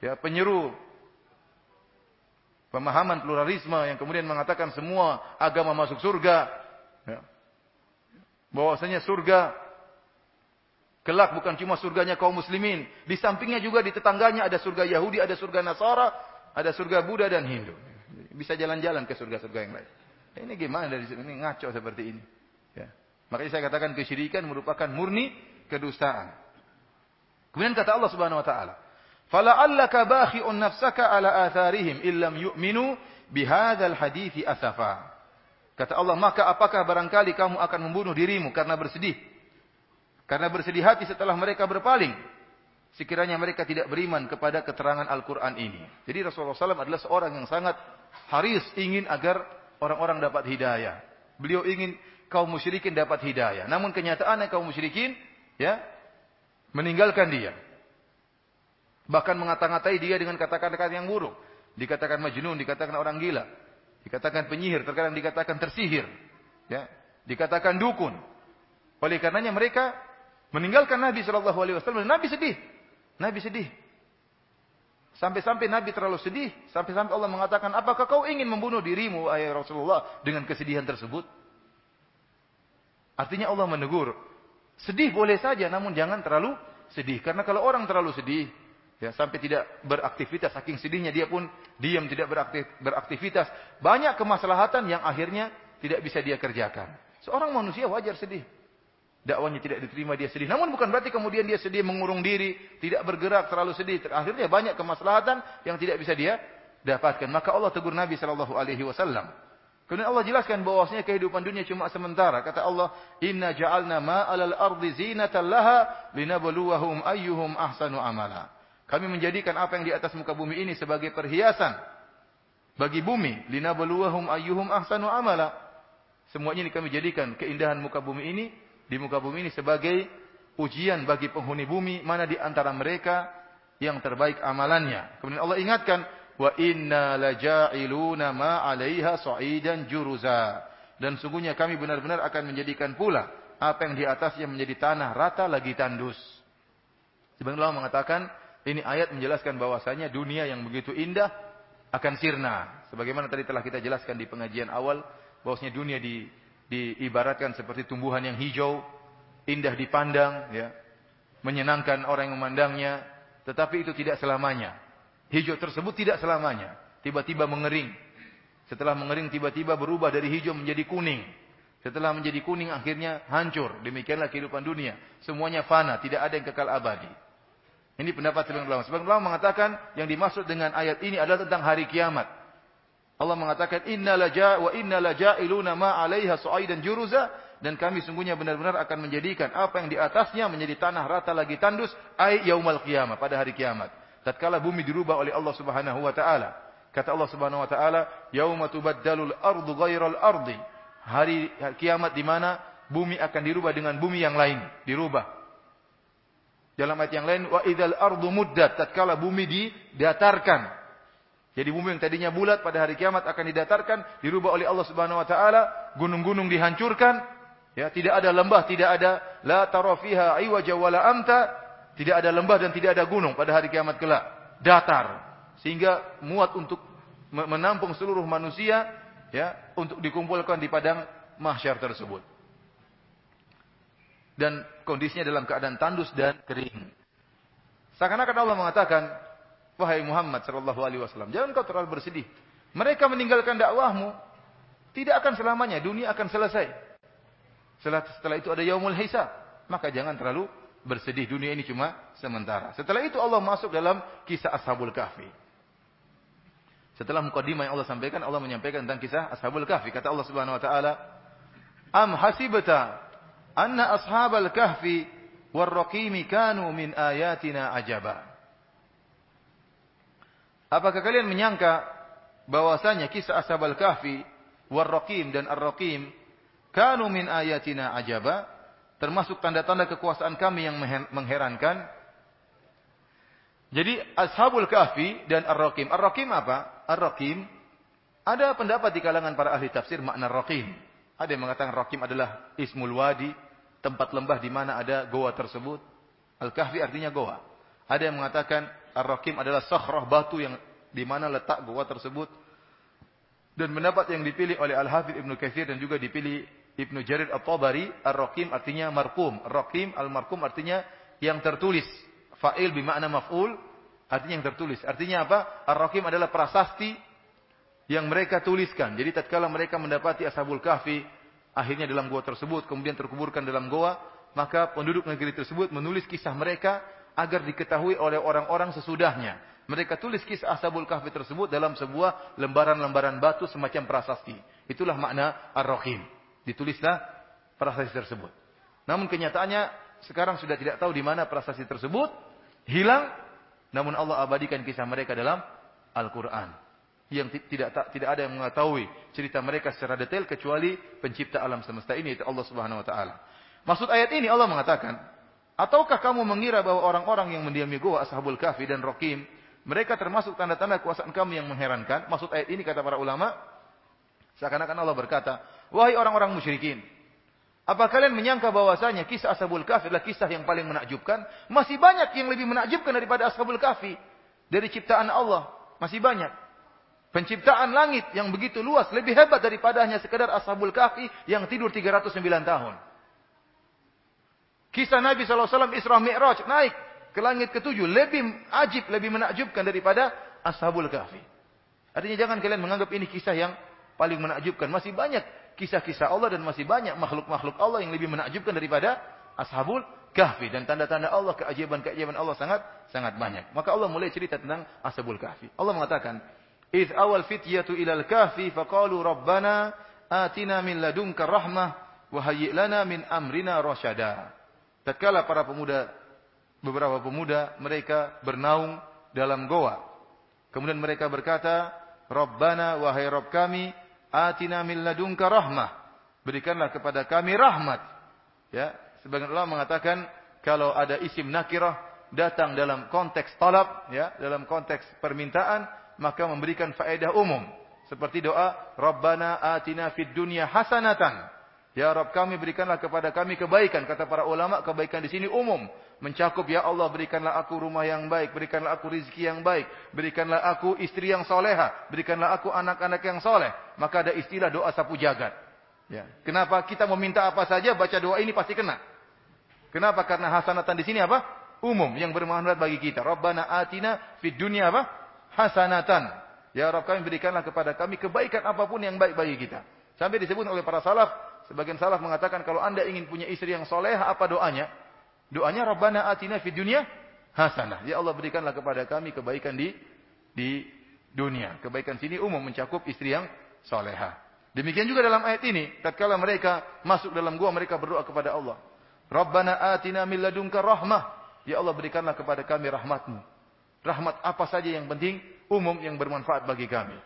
ya penyeru pemahaman pluralisme yang kemudian mengatakan semua agama masuk surga. Ya. Bahwasanya surga kelak bukan cuma surganya kaum muslimin, di sampingnya juga di tetangganya ada surga Yahudi, ada surga Nasara, ada surga Buddha dan Hindu. Bisa jalan-jalan ke surga-surga yang lain. Ini gimana dari sini ini ngaco seperti ini. Ya. Makanya saya katakan kesyirikan merupakan murni kedustaan. Kemudian kata Allah Subhanahu wa taala, "Fala'allaka bakhi'un nafsaka ala atharihim illam yu'minu bihadzal hadithi asafa." Kata Allah, "Maka apakah barangkali kamu akan membunuh dirimu karena bersedih? Karena bersedih hati setelah mereka berpaling. Sekiranya mereka tidak beriman kepada keterangan Al-Quran ini." Jadi Rasulullah SAW adalah seorang yang sangat haris ingin agar orang-orang dapat hidayah. Beliau ingin kaum musyrikin dapat hidayah. Namun kenyataannya kaum musyrikin ya meninggalkan dia. Bahkan mengata-ngatai dia dengan kata-kata yang buruk. Dikatakan majnun, dikatakan orang gila. Dikatakan penyihir, terkadang dikatakan tersihir. Ya, dikatakan dukun. Oleh karenanya mereka meninggalkan Nabi Wasallam. Nabi sedih, Nabi sedih. Sampai-sampai Nabi terlalu sedih. Sampai-sampai Allah mengatakan, apakah kau ingin membunuh dirimu, ayah Rasulullah, dengan kesedihan tersebut? Artinya Allah menegur, Sedih boleh saja, namun jangan terlalu sedih. Karena kalau orang terlalu sedih, ya sampai tidak beraktivitas, saking sedihnya dia pun diam tidak beraktif, beraktivitas. Banyak kemaslahatan yang akhirnya tidak bisa dia kerjakan. Seorang manusia wajar sedih. Dakwanya tidak diterima dia sedih. Namun bukan berarti kemudian dia sedih mengurung diri, tidak bergerak terlalu sedih. Akhirnya banyak kemaslahatan yang tidak bisa dia dapatkan. Maka Allah tegur Nabi Shallallahu Alaihi Wasallam. Kemudian Allah jelaskan bahwasanya kehidupan dunia cuma sementara. Kata Allah, "Inna ja'alna ma'alal ardi zinatan laha linabluwahum ayyuhum ahsanu amala." Kami menjadikan apa yang di atas muka bumi ini sebagai perhiasan bagi bumi, linabluwahum ayyuhum ahsanu amala. Semuanya ini kami jadikan keindahan muka bumi ini di muka bumi ini sebagai ujian bagi penghuni bumi mana di antara mereka yang terbaik amalannya. Kemudian Allah ingatkan, wa inna laja'iluna ma 'alaiha sa'idan juruza. Dan sungguhnya kami benar-benar akan menjadikan pula apa yang di atasnya menjadi tanah rata lagi tandus. Sebenarnya Allah mengatakan ini ayat menjelaskan bahwasanya dunia yang begitu indah akan sirna. Sebagaimana tadi telah kita jelaskan di pengajian awal bahwasanya dunia di, diibaratkan seperti tumbuhan yang hijau, indah dipandang, ya, menyenangkan orang yang memandangnya, tetapi itu tidak selamanya. Hijau tersebut tidak selamanya. Tiba-tiba mengering. Setelah mengering tiba-tiba berubah dari hijau menjadi kuning. Setelah menjadi kuning akhirnya hancur. Demikianlah kehidupan dunia. Semuanya fana, tidak ada yang kekal abadi. Ini pendapat sebagian ulama. Sebagian ulama mengatakan yang dimaksud dengan ayat ini adalah tentang hari kiamat. Allah mengatakan inna laja wa inna laja'iluna ma 'alaiha su'aidan juruza dan kami sungguhnya benar-benar akan menjadikan apa yang di atasnya menjadi tanah rata lagi tandus ai yaumal qiyamah pada hari kiamat tatkala bumi dirubah oleh Allah Subhanahu wa taala. Kata Allah Subhanahu wa taala, "Yauma tubaddalul ardu ghairal ardi." Hari kiamat di mana bumi akan dirubah dengan bumi yang lain, dirubah. Dalam ayat yang lain, "Wa idzal ardu muddat." Tatkala bumi didatarkan. Jadi bumi yang tadinya bulat pada hari kiamat akan didatarkan, dirubah oleh Allah Subhanahu wa taala, gunung-gunung dihancurkan, ya, tidak ada lembah, tidak ada la tara fiha iwaja wala amta, tidak ada lembah dan tidak ada gunung pada hari kiamat kelak. Datar. Sehingga muat untuk menampung seluruh manusia ya untuk dikumpulkan di padang mahsyar tersebut. Dan kondisinya dalam keadaan tandus dan kering. Seakan-akan Allah mengatakan, wahai Muhammad sallallahu alaihi wasallam, jangan kau terlalu bersedih. Mereka meninggalkan dakwahmu, tidak akan selamanya, dunia akan selesai. Setelah, setelah itu ada yaumul hisab, maka jangan terlalu bersedih dunia ini cuma sementara. Setelah itu Allah masuk dalam kisah Ashabul Kahfi. Setelah mukadimah yang Allah sampaikan, Allah menyampaikan tentang kisah Ashabul Kahfi. Kata Allah Subhanahu wa taala, "Am hasibta anna ashabal kahfi warraqimi kanu min ayatina ajaba?" Apakah kalian menyangka bahwasanya kisah Ashabul Kahfi, warraqim dan ar-raqim kanu min ayatina ajaba? termasuk tanda-tanda kekuasaan kami yang mengherankan. Jadi Ashabul Kahfi dan Ar-Raqim. Ar-Raqim apa? Ar-Raqim ada pendapat di kalangan para ahli tafsir makna Raqim. Ada yang mengatakan Raqim adalah ismul wadi, tempat lembah di mana ada goa tersebut. Al-Kahfi artinya goa. Ada yang mengatakan Ar-Rakim adalah sakhrah batu yang di mana letak gua tersebut. Dan pendapat yang dipilih oleh Al-Hafidh Ibnu Katsir dan juga dipilih Ibnu Jarir At-Tabari, Ar-Rakim artinya marqum. Ar-Rakim al-marqum artinya yang tertulis. Fa'il bermakna maf'ul artinya yang tertulis. Artinya apa? Ar-Rakim adalah prasasti yang mereka tuliskan. Jadi tatkala mereka mendapati Ashabul Kahfi akhirnya dalam gua tersebut kemudian terkuburkan dalam gua, maka penduduk negeri tersebut menulis kisah mereka agar diketahui oleh orang-orang sesudahnya. Mereka tulis kisah Ashabul Kahfi tersebut dalam sebuah lembaran-lembaran batu semacam prasasti. Itulah makna Ar-Rahim. Ditulislah prasasti tersebut. Namun kenyataannya sekarang sudah tidak tahu di mana prasasti tersebut, hilang, namun Allah abadikan kisah mereka dalam Al-Quran. Yang tidak tidak ada yang mengetahui cerita mereka secara detail kecuali pencipta alam semesta ini, yaitu Allah Subhanahu Wa Taala. Maksud ayat ini Allah mengatakan, ataukah kamu mengira bahwa orang-orang yang mendiami gua Ashabul Kahfi dan Rokim, mereka termasuk tanda-tanda kuasaan kami yang mengherankan? Maksud ayat ini kata para ulama, seakan-akan Allah berkata, Wahai orang-orang musyrikin, apa kalian menyangka bahwasanya kisah Ashabul Kahfi adalah kisah yang paling menakjubkan? Masih banyak yang lebih menakjubkan daripada Ashabul Kahfi. Dari ciptaan Allah, masih banyak. Penciptaan langit yang begitu luas lebih hebat daripada hanya sekedar Ashabul Kahfi yang tidur 309 tahun. Kisah Nabi SAW Isra Mi'raj naik ke langit ketujuh lebih ajib, lebih menakjubkan daripada Ashabul Kahfi. Artinya jangan kalian menganggap ini kisah yang paling menakjubkan. Masih banyak kisah-kisah Allah dan masih banyak makhluk-makhluk Allah yang lebih menakjubkan daripada Ashabul Kahfi dan tanda-tanda Allah keajaiban-keajaiban Allah sangat sangat banyak. Maka Allah mulai cerita tentang Ashabul Kahfi. Allah mengatakan, "Idz awal fityatu ilal kahfi faqalu rabbana atina min ladunka rahmah wa hayyi lana min amrina rasyada." Tatkala para pemuda beberapa pemuda mereka bernaung dalam goa. Kemudian mereka berkata, "Rabbana wahai Rabb kami, atina min ladunka rahmah. Berikanlah kepada kami rahmat. Ya, sebagian ulama mengatakan kalau ada isim nakirah datang dalam konteks talab, ya, dalam konteks permintaan, maka memberikan faedah umum. Seperti doa, Rabbana atina fid dunya hasanatan. Ya Rabb kami berikanlah kepada kami kebaikan. Kata para ulama, kebaikan di sini umum. Mencakup, Ya Allah berikanlah aku rumah yang baik. Berikanlah aku rizki yang baik. Berikanlah aku istri yang soleha. Berikanlah aku anak-anak yang soleh. Maka ada istilah doa sapu jagat. Ya. Kenapa kita meminta apa saja, baca doa ini pasti kena. Kenapa? Karena hasanatan di sini apa? Umum, yang bermanfaat bagi kita. Rabbana atina fid dunia apa? Hasanatan. Ya Rabb kami berikanlah kepada kami kebaikan apa pun yang baik bagi kita. Sampai disebut oleh para salaf, Sebagian salaf mengatakan kalau anda ingin punya istri yang soleh, apa doanya? Doanya Rabbana atina fid dunya hasanah. Ya Allah berikanlah kepada kami kebaikan di di dunia. Kebaikan sini umum mencakup istri yang soleha. Demikian juga dalam ayat ini, tatkala mereka masuk dalam gua mereka berdoa kepada Allah. Rabbana atina min ladunka rahmah. Ya Allah berikanlah kepada kami rahmatmu. Rahmat apa saja yang penting, umum yang bermanfaat bagi kami.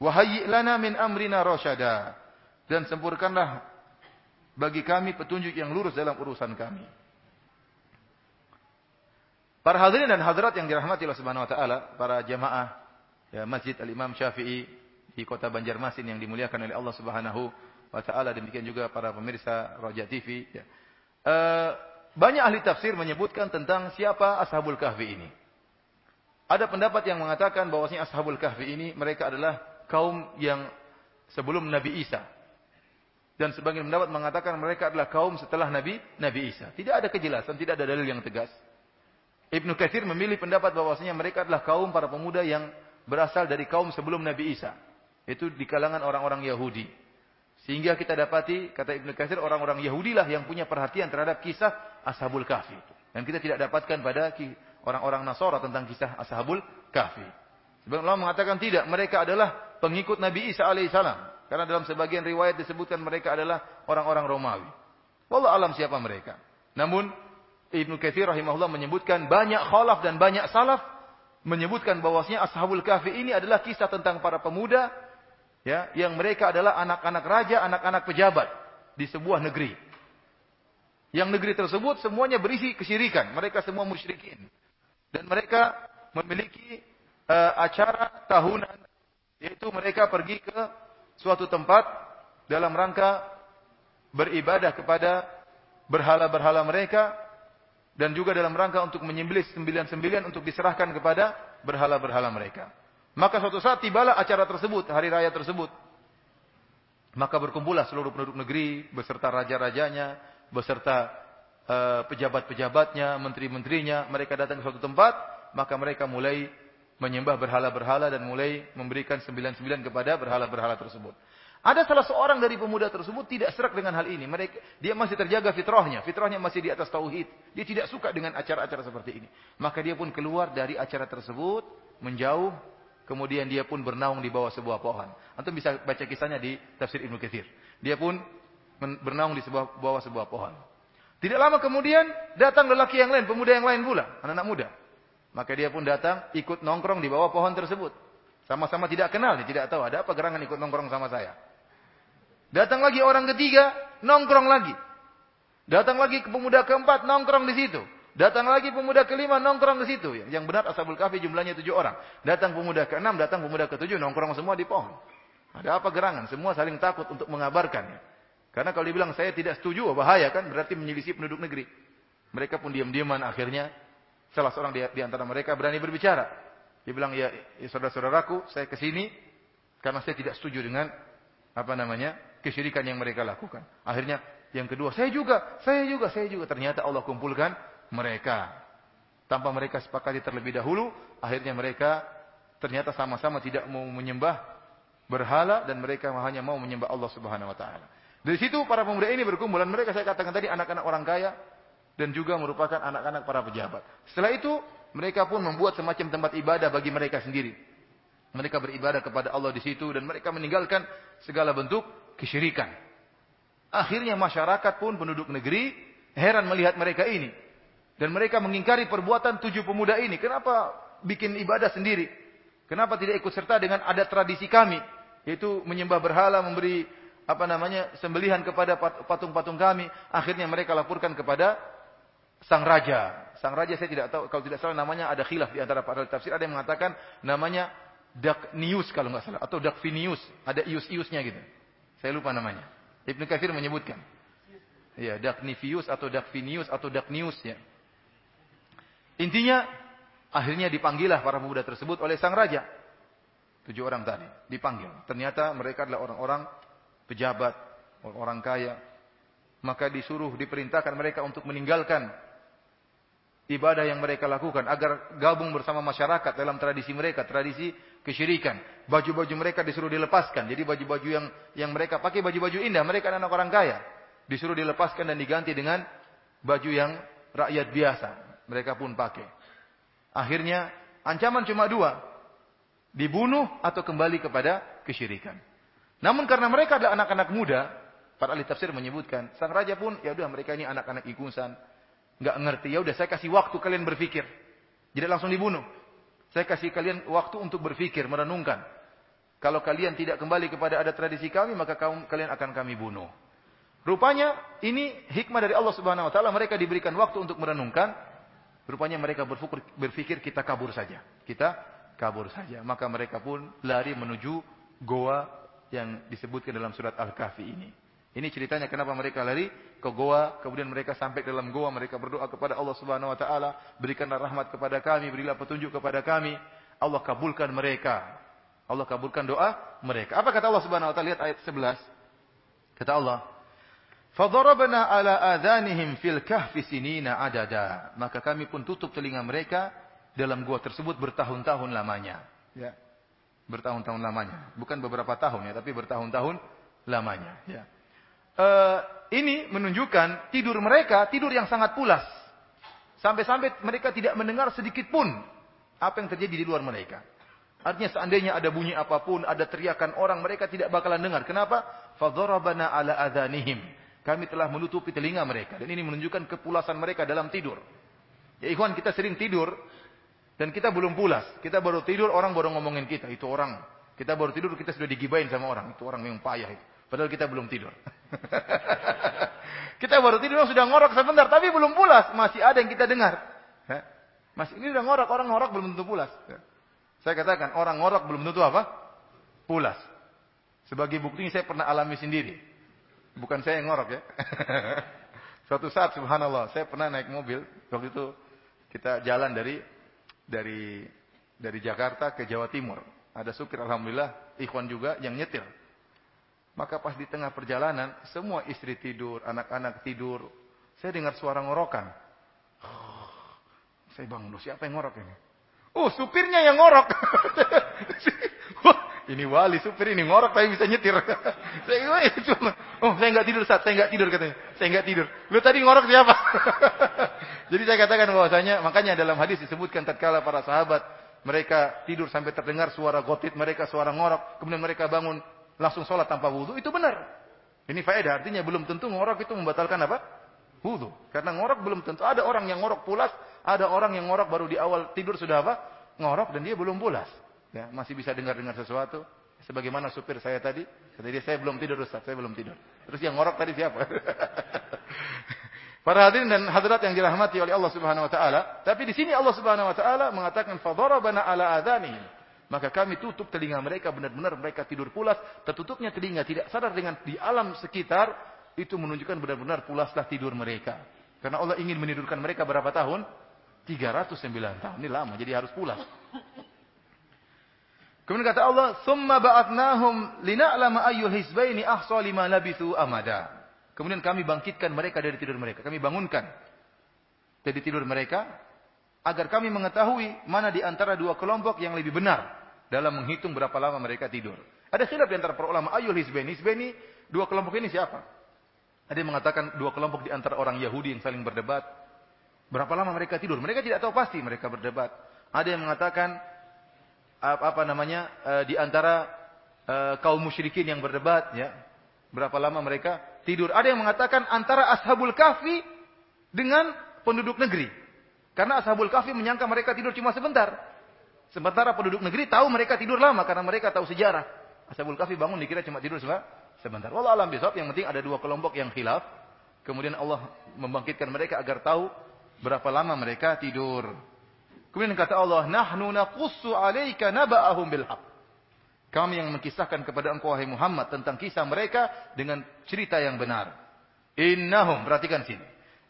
Wahayyi lana min amrina rasyada. Dan sempurkanlah bagi kami petunjuk yang lurus dalam urusan kami. Para hadirin dan hadirat yang dirahmati Allah Subhanahu wa taala, para jamaah ya, Masjid Al-Imam Syafi'i di Kota Banjarmasin yang dimuliakan oleh Allah Subhanahu wa taala, demikian juga para pemirsa Roja TV ya. E, banyak ahli tafsir menyebutkan tentang siapa Ashabul Kahfi ini. Ada pendapat yang mengatakan bahwasanya Ashabul Kahfi ini mereka adalah kaum yang sebelum Nabi Isa dan sebagian pendapat mengatakan mereka adalah kaum setelah Nabi Nabi Isa. Tidak ada kejelasan, tidak ada dalil yang tegas. Ibnu Katsir memilih pendapat bahwasanya mereka adalah kaum para pemuda yang berasal dari kaum sebelum Nabi Isa. Itu di kalangan orang-orang Yahudi. Sehingga kita dapati, kata Ibnu Katsir, orang-orang Yahudi lah yang punya perhatian terhadap kisah Ashabul Kahfi. Dan kita tidak dapatkan pada orang-orang Nasara tentang kisah Ashabul Kahfi. Sebagian ulama mengatakan tidak, mereka adalah pengikut Nabi Isa alaihissalam. Karena dalam sebagian riwayat disebutkan mereka adalah orang-orang Romawi. Wallah alam siapa mereka. Namun Ibnu Katsir rahimahullah menyebutkan banyak khalaf dan banyak salaf menyebutkan bahwasanya Ashabul Kahfi ini adalah kisah tentang para pemuda ya yang mereka adalah anak-anak raja, anak-anak pejabat di sebuah negeri. Yang negeri tersebut semuanya berisi kesyirikan, mereka semua musyrikin. Dan mereka memiliki uh, acara tahunan yaitu mereka pergi ke suatu tempat dalam rangka beribadah kepada berhala-berhala mereka dan juga dalam rangka untuk menyembelih sembilan-sembilan untuk diserahkan kepada berhala-berhala mereka. Maka suatu saat tibalah acara tersebut, hari raya tersebut. Maka berkumpullah seluruh penduduk negeri beserta raja-rajanya, beserta pejabat-pejabatnya, menteri-menterinya, mereka datang ke suatu tempat, maka mereka mulai menyembah berhala-berhala dan mulai memberikan sembilan-sembilan kepada berhala-berhala tersebut. Ada salah seorang dari pemuda tersebut tidak serak dengan hal ini. Mereka, dia masih terjaga fitrahnya. Fitrahnya masih di atas tauhid. Dia tidak suka dengan acara-acara seperti ini. Maka dia pun keluar dari acara tersebut, menjauh, kemudian dia pun bernaung di bawah sebuah pohon. Antum bisa baca kisahnya di tafsir Ibnu Katsir. Dia pun bernaung di sebuah, bawah sebuah pohon. Tidak lama kemudian datang lelaki yang lain, pemuda yang lain pula, anak-anak muda. Maka dia pun datang ikut nongkrong di bawah pohon tersebut. Sama-sama tidak kenal, dia tidak tahu ada apa gerangan ikut nongkrong sama saya. Datang lagi orang ketiga, nongkrong lagi. Datang lagi ke pemuda keempat, nongkrong di situ. Datang lagi pemuda kelima, nongkrong di situ. Yang benar Ashabul Kahfi jumlahnya tujuh orang. Datang pemuda keenam, datang pemuda ketujuh, nongkrong semua di pohon. Ada apa gerangan? Semua saling takut untuk mengabarkan. Karena kalau dibilang saya tidak setuju, bahaya kan? Berarti menyelisih penduduk negeri. Mereka pun diam-diaman akhirnya. Salah seorang di, antara mereka berani berbicara. Dia bilang, ya, ya saudara-saudaraku, saya ke sini karena saya tidak setuju dengan apa namanya kesyirikan yang mereka lakukan. Akhirnya yang kedua, saya juga, saya juga, saya juga. Ternyata Allah kumpulkan mereka. Tanpa mereka sepakati terlebih dahulu, akhirnya mereka ternyata sama-sama tidak mau menyembah berhala dan mereka hanya mau menyembah Allah Subhanahu wa taala. Dari situ para pemuda ini berkumpul dan mereka saya katakan tadi anak-anak orang kaya dan juga merupakan anak-anak para pejabat. Setelah itu mereka pun membuat semacam tempat ibadah bagi mereka sendiri. Mereka beribadah kepada Allah di situ dan mereka meninggalkan segala bentuk kesyirikan. Akhirnya masyarakat pun penduduk negeri heran melihat mereka ini. Dan mereka mengingkari perbuatan tujuh pemuda ini. Kenapa bikin ibadah sendiri? Kenapa tidak ikut serta dengan adat tradisi kami? Yaitu menyembah berhala, memberi apa namanya sembelihan kepada patung-patung kami. Akhirnya mereka laporkan kepada sang raja. Sang raja saya tidak tahu, kalau tidak salah namanya ada khilaf di antara para tafsir. Ada yang mengatakan namanya Daknius kalau nggak salah. Atau Dakvinius. Ada ius-iusnya gitu. Saya lupa namanya. Ibnu Katsir menyebutkan. Ya, Daknivius atau Dakvinius atau Daknius ya. Intinya akhirnya dipanggillah para pemuda tersebut oleh sang raja. Tujuh orang tadi dipanggil. Ternyata mereka adalah orang-orang pejabat, orang kaya. Maka disuruh diperintahkan mereka untuk meninggalkan ibadah yang mereka lakukan agar gabung bersama masyarakat dalam tradisi mereka, tradisi kesyirikan. Baju-baju mereka disuruh dilepaskan. Jadi baju-baju yang yang mereka pakai baju-baju indah, mereka anak orang kaya. Disuruh dilepaskan dan diganti dengan baju yang rakyat biasa. Mereka pun pakai. Akhirnya ancaman cuma dua. Dibunuh atau kembali kepada kesyirikan. Namun karena mereka adalah anak-anak muda, para ahli tafsir menyebutkan, sang raja pun ya udah mereka ini anak-anak ikusan, nggak ngerti. Ya udah saya kasih waktu kalian berpikir. Jadi langsung dibunuh. Saya kasih kalian waktu untuk berpikir, merenungkan. Kalau kalian tidak kembali kepada adat tradisi kami, maka kaum, kalian akan kami bunuh. Rupanya ini hikmah dari Allah Subhanahu wa taala, mereka diberikan waktu untuk merenungkan. Rupanya mereka berpikir, berpikir kita kabur saja. Kita kabur saja. Maka mereka pun lari menuju goa yang disebutkan dalam surat Al-Kahfi ini. Ini ceritanya kenapa mereka lari ke goa, kemudian mereka sampai ke dalam goa, mereka berdoa kepada Allah Subhanahu wa taala, berikanlah rahmat kepada kami, berilah petunjuk kepada kami. Allah kabulkan mereka. Allah kabulkan doa mereka. Apa kata Allah Subhanahu wa taala? Lihat ayat 11. Kata Allah, "Fadarabna ala adhanihim fil kahfi sinina adada." Maka kami pun tutup telinga mereka dalam gua tersebut bertahun-tahun lamanya. Ya. Bertahun-tahun lamanya. Bukan beberapa tahun ya, tapi bertahun-tahun lamanya, ya uh, ini menunjukkan tidur mereka tidur yang sangat pulas. Sampai-sampai mereka tidak mendengar sedikit pun apa yang terjadi di luar mereka. Artinya seandainya ada bunyi apa pun, ada teriakan orang, mereka tidak bakalan dengar. Kenapa? Fadharabana ala adhanihim. Kami telah menutupi telinga mereka. Dan ini menunjukkan kepulasan mereka dalam tidur. Ya ikhwan, kita sering tidur dan kita belum pulas. Kita baru tidur, orang baru ngomongin kita. Itu orang. Kita baru tidur, kita sudah digibain sama orang. Itu orang yang payah itu. Padahal kita belum tidur. kita baru tidur sudah ngorok sebentar, tapi belum pulas. Masih ada yang kita dengar. Masih ini udah ngorok, orang ngorok belum tentu pulas. Saya katakan, orang ngorok belum tentu apa? Pulas. Sebagai bukti saya pernah alami sendiri. Bukan saya yang ngorok ya. Suatu saat subhanallah, saya pernah naik mobil, waktu itu kita jalan dari dari dari Jakarta ke Jawa Timur. Ada supir alhamdulillah, ikhwan juga yang nyetir. Maka pas di tengah perjalanan, semua istri tidur, anak-anak tidur. Saya dengar suara ngorokan. Saya bangun, siapa yang ngorok ini? Oh, supirnya yang ngorok. ini wali supir ini ngorok tapi bisa nyetir. saya cuma, oh saya nggak tidur saat saya nggak tidur katanya. Saya nggak tidur. Lu tadi ngorok siapa? Jadi saya katakan bahwasanya makanya dalam hadis disebutkan tatkala para sahabat mereka tidur sampai terdengar suara gotit mereka, suara ngorok, kemudian mereka bangun langsung sholat tanpa wudhu, itu benar. Ini faedah, artinya belum tentu ngorok itu membatalkan apa? Wudhu. Karena ngorok belum tentu. Ada orang yang ngorok pulas, ada orang yang ngorok baru di awal tidur sudah apa? Ngorok dan dia belum pulas. Ya, masih bisa dengar-dengar sesuatu. Sebagaimana supir saya tadi, kata saya belum tidur Ustaz, saya belum tidur. Terus yang ngorok tadi siapa? Para hadirin dan hadirat yang dirahmati oleh Allah Subhanahu wa taala, tapi di sini Allah Subhanahu wa taala mengatakan fadarabana ala adhanihim. Maka kami tutup telinga mereka benar-benar mereka tidur pulas, tertutupnya telinga tidak sadar dengan di alam sekitar itu menunjukkan benar-benar pulaslah tidur mereka. Karena Allah ingin menidurkan mereka berapa tahun? 309 tahun. Ini lama jadi harus pulas. Kemudian kata Allah, "Tsumma ba'atnahum lina'lama ayyul hisbaini ahsa lima labithu amada." Kemudian kami bangkitkan mereka dari tidur mereka. Kami bangunkan dari tidur mereka agar kami mengetahui mana di antara dua kelompok yang lebih benar dalam menghitung berapa lama mereka tidur. Ada khilaf di antara para ulama. Ayul hizbeni. Hizbeni, dua kelompok ini siapa? Ada yang mengatakan dua kelompok di antara orang Yahudi yang saling berdebat. Berapa lama mereka tidur? Mereka tidak tahu pasti mereka berdebat. Ada yang mengatakan apa, namanya eh, di antara uh, kaum musyrikin yang berdebat ya berapa lama mereka tidur. Ada yang mengatakan antara ashabul kahfi dengan penduduk negeri. Karena ashabul kahfi menyangka mereka tidur cuma sebentar. Sementara penduduk negeri tahu mereka tidur lama karena mereka tahu sejarah. Ashabul kahfi bangun dikira cuma tidur sebentar. Wallah alam bisawab yang penting ada dua kelompok yang khilaf. Kemudian Allah membangkitkan mereka agar tahu berapa lama mereka tidur. Kemudian kata Allah, "Nahnu naqussu 'alaika naba'ahum bil haqq." Kami yang mengkisahkan kepada engkau wahai Muhammad tentang kisah mereka dengan cerita yang benar. Innahum, perhatikan sini.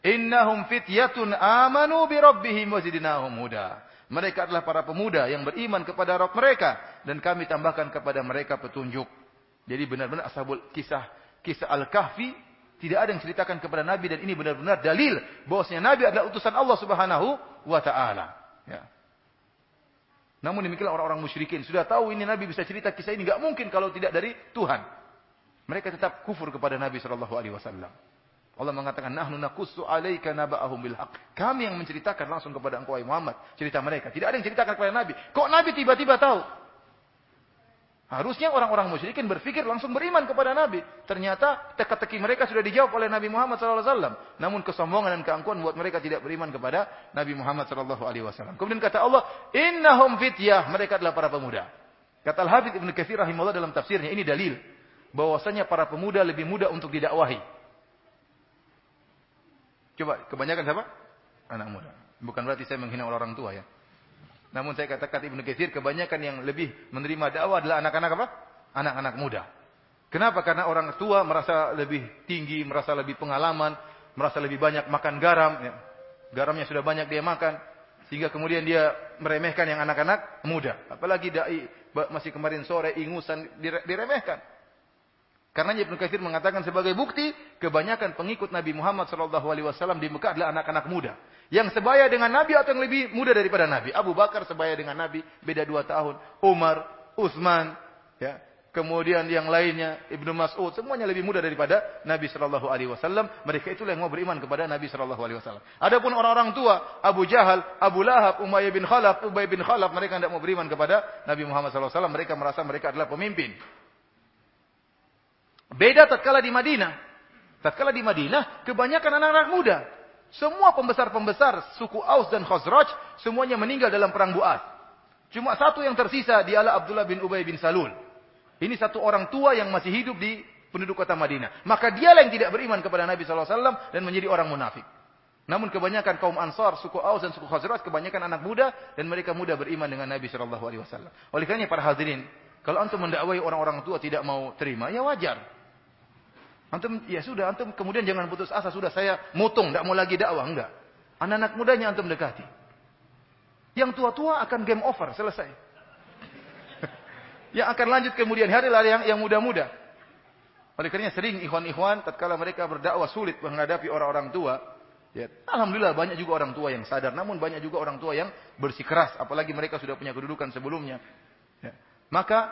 Innahum fityatun amanu bi rabbihim wa zidnahum huda. Mereka adalah para pemuda yang beriman kepada Rabb mereka dan kami tambahkan kepada mereka petunjuk. Jadi benar-benar ashabul kisah kisah Al-Kahfi tidak ada yang ceritakan kepada Nabi dan ini benar-benar dalil bahwasanya Nabi adalah utusan Allah Subhanahu wa taala. Ya. Namun demikian orang-orang musyrikin sudah tahu ini Nabi bisa cerita kisah ini nggak mungkin kalau tidak dari Tuhan. Mereka tetap kufur kepada Nabi Shallallahu Alaihi Wasallam. Allah mengatakan, Nahnu nakusu alaika naba'ahum bil Kami yang menceritakan langsung kepada engkau Muhammad cerita mereka. Tidak ada yang ceritakan kepada Nabi. Kok Nabi tiba-tiba tahu? Harusnya orang-orang musyrikin berpikir langsung beriman kepada Nabi. Ternyata teka-teki mereka sudah dijawab oleh Nabi Muhammad SAW. Namun kesombongan dan keangkuhan buat mereka tidak beriman kepada Nabi Muhammad SAW. Kemudian kata Allah, Innahum fityah. Mereka adalah para pemuda. Kata Al-Habib Ibn Kathir rahimahullah dalam tafsirnya, ini dalil. bahwasanya para pemuda lebih mudah untuk didakwahi. Coba, kebanyakan siapa? Anak muda. Bukan berarti saya menghina orang tua ya. Namun saya katakan Ibnu Katsir kebanyakan yang lebih menerima dakwah adalah anak-anak apa? Anak-anak muda. Kenapa? Karena orang tua merasa lebih tinggi, merasa lebih pengalaman, merasa lebih banyak makan garam. Ya. Garamnya sudah banyak dia makan. Sehingga kemudian dia meremehkan yang anak-anak muda. Apalagi dai masih kemarin sore ingusan diremehkan. Karena Ibnu Katsir mengatakan sebagai bukti kebanyakan pengikut Nabi Muhammad SAW di Mekah adalah anak-anak muda. Yang sebaya dengan Nabi atau yang lebih muda daripada Nabi. Abu Bakar sebaya dengan Nabi, beda dua tahun. Umar, Utsman, ya. Kemudian yang lainnya Ibnu Mas'ud semuanya lebih muda daripada Nabi Shallallahu Alaihi Wasallam. Mereka itulah yang mau beriman kepada Nabi Shallallahu Alaihi Wasallam. Adapun orang-orang tua Abu Jahal, Abu Lahab, Umayyah bin Khalaf, Ubay bin Khalaf mereka tidak mau beriman kepada Nabi Muhammad Shallallahu Alaihi Wasallam. Mereka merasa mereka adalah pemimpin. Beda tatkala di Madinah. Tatkala di Madinah kebanyakan anak-anak muda. Semua pembesar-pembesar suku Aus dan Khazraj semuanya meninggal dalam perang Bu'ad. Cuma satu yang tersisa dialah Abdullah bin Ubay bin Salul. Ini satu orang tua yang masih hidup di penduduk kota Madinah. Maka dialah yang tidak beriman kepada Nabi SAW dan menjadi orang munafik. Namun kebanyakan kaum Ansar, suku Aus dan suku Khazraj kebanyakan anak muda dan mereka muda beriman dengan Nabi Shallallahu Alaihi Wasallam. Oleh karena para hadirin, kalau antum mendakwai orang-orang tua tidak mau terima, ya wajar. Antum ya sudah, antum kemudian jangan putus asa, sudah saya mutung, tidak mau lagi dakwah, enggak. Anak-anak mudanya antum dekati. Yang tua-tua akan game over, selesai. yang akan lanjut kemudian hari lah yang yang muda-muda. Oleh karena sering ikhwan-ikhwan tatkala mereka berdakwah sulit menghadapi orang-orang tua, ya alhamdulillah banyak juga orang tua yang sadar, namun banyak juga orang tua yang bersikeras apalagi mereka sudah punya kedudukan sebelumnya. Ya. Maka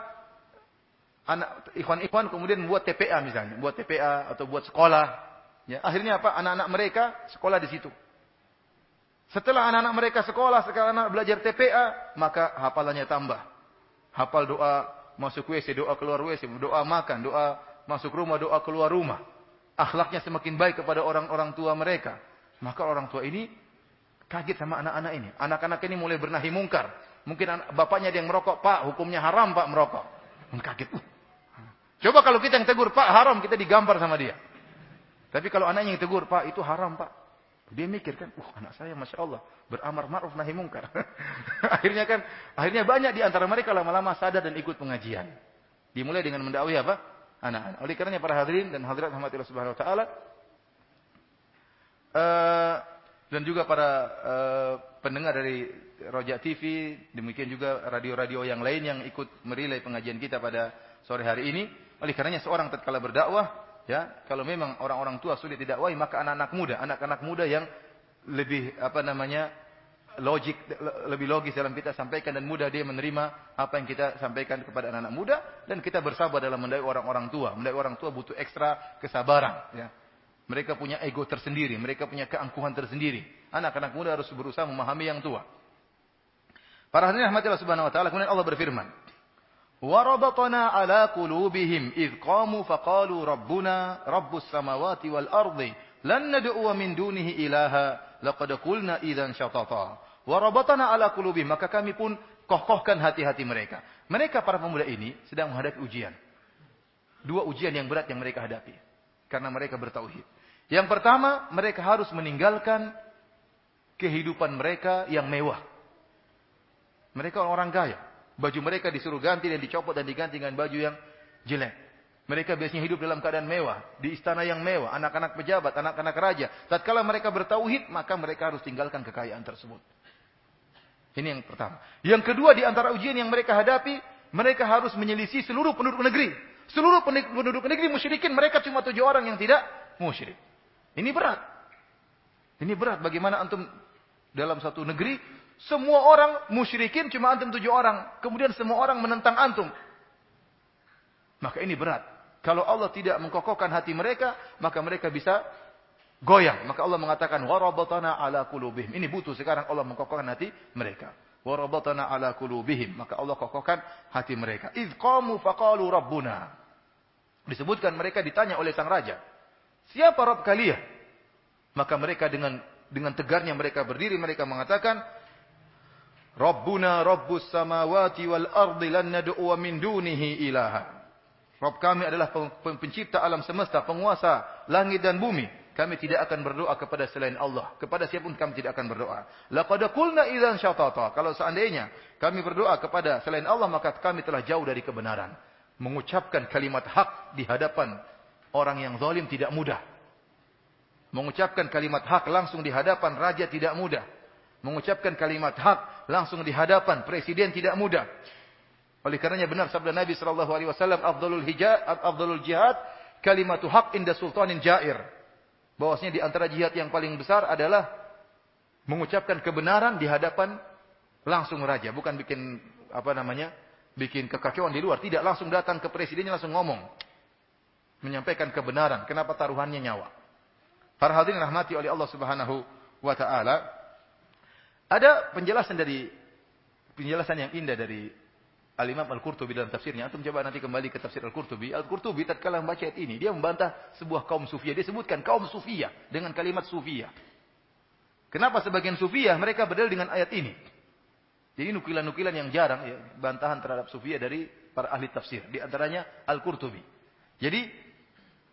anak ikhwan-ikhwan kemudian buat TPA misalnya, buat TPA atau buat sekolah. Ya, akhirnya apa? Anak-anak mereka sekolah di situ. Setelah anak-anak mereka sekolah, sekarang anak belajar TPA, maka hafalannya tambah. Hafal doa masuk WC, doa keluar WC, doa makan, doa masuk rumah, doa keluar rumah. Akhlaknya semakin baik kepada orang-orang tua mereka. Maka orang tua ini kaget sama anak-anak ini. Anak-anak ini mulai bernahi mungkar. Mungkin bapaknya yang merokok, Pak, hukumnya haram Pak merokok. Kaget. Uh, Coba kalau kita yang tegur, Pak haram, kita digampar sama dia. Tapi kalau anaknya yang tegur, Pak itu haram Pak. Dia mikir kan, uh anak saya Masya Allah, beramar ma'ruf nahi mungkar. akhirnya kan, akhirnya banyak di antara mereka lama-lama sadar dan ikut pengajian. Dimulai dengan mendakwai apa? Anak-anak. Oleh karenanya para hadirin dan hadirat rahmatillah subhanahu wa ta'ala, uh, dan juga para uh, pendengar dari Rojak TV, demikian juga radio-radio yang lain yang ikut merilai pengajian kita pada sore hari ini, oleh karenanya seorang tatkala berdakwah, ya, kalau memang orang-orang tua sulit didakwai, maka anak-anak muda, anak-anak muda yang lebih apa namanya logik lebih logis dalam kita sampaikan dan mudah dia menerima apa yang kita sampaikan kepada anak-anak muda dan kita bersabar dalam mendakwai orang-orang tua. Mendakwai orang tua butuh ekstra kesabaran, ya. Mereka punya ego tersendiri, mereka punya keangkuhan tersendiri. Anak-anak muda harus berusaha memahami yang tua. Para hadirin rahmatillah subhanahu wa taala, kemudian Allah berfirman, وربطنا على قلوبهم إذ قاموا فقالوا ربنا رب السماوات والأرض لن ندعو من دونه إلها لقد قلنا إذا شططا وربطنا على قلوبهم maka kami pun kokohkan hati-hati mereka mereka para pemuda ini sedang menghadapi ujian dua ujian yang berat yang mereka hadapi karena mereka bertauhid yang pertama mereka harus meninggalkan kehidupan mereka yang mewah mereka orang kaya Baju mereka disuruh ganti dan dicopot dan diganti dengan baju yang jelek. Mereka biasanya hidup dalam keadaan mewah, di istana yang mewah, anak-anak pejabat, anak-anak raja. Tatkala mereka bertauhid, maka mereka harus tinggalkan kekayaan tersebut. Ini yang pertama. Yang kedua di antara ujian yang mereka hadapi, mereka harus menyelisih seluruh penduduk negeri. Seluruh penduduk negeri musyrikin, mereka cuma tujuh orang yang tidak musyrik. Ini berat. Ini berat bagaimana antum dalam satu negeri semua orang musyrikin cuma antum tujuh orang. Kemudian semua orang menentang antum. Maka ini berat. Kalau Allah tidak mengkokohkan hati mereka, maka mereka bisa goyang. Maka Allah mengatakan, warabatana ala kulubihim. Ini butuh sekarang Allah mengkokohkan hati mereka. Warabatana ala kulubihim. Maka Allah kokohkan hati mereka. Idh faqalu rabbuna. Disebutkan mereka ditanya oleh sang raja. Siapa Rabb kalian? Maka mereka dengan dengan tegarnya mereka berdiri, mereka mengatakan, Rabbuna Rabbus samawati wal ardi lan min dunihi ilaha. Rabb kami adalah pencipta alam semesta, penguasa langit dan bumi. Kami tidak akan berdoa kepada selain Allah. Kepada siapa pun kami tidak akan berdoa. Laqad qulna idzan syatata. Kalau seandainya kami berdoa kepada selain Allah, maka kami telah jauh dari kebenaran. Mengucapkan kalimat hak di hadapan orang yang zalim tidak mudah. Mengucapkan kalimat hak langsung di hadapan raja tidak mudah. Mengucapkan kalimat hak langsung di hadapan presiden tidak mudah. Oleh karenanya benar sabda Nabi sallallahu alaihi wasallam afdalul hijab afdalul jihad kalimatu haq inda sultanin jair. Bahwasanya di antara jihad yang paling besar adalah mengucapkan kebenaran di hadapan langsung raja, bukan bikin apa namanya? bikin kekacauan di luar, tidak langsung datang ke presidennya langsung ngomong. Menyampaikan kebenaran, kenapa taruhannya nyawa. Para hadirin rahmati oleh Allah Subhanahu wa taala, ada penjelasan dari penjelasan yang indah dari Al-Imam Al-Qurtubi dalam tafsirnya. Antum coba nanti kembali ke tafsir Al-Qurtubi. Al-Qurtubi tatkala membaca ayat ini, dia membantah sebuah kaum sufiyah. Dia sebutkan kaum sufiyah dengan kalimat sufiyah. Kenapa sebagian sufiyah mereka berdalil dengan ayat ini? Jadi nukilan-nukilan yang jarang ya, bantahan terhadap sufiyah dari para ahli tafsir. Di antaranya Al-Qurtubi. Jadi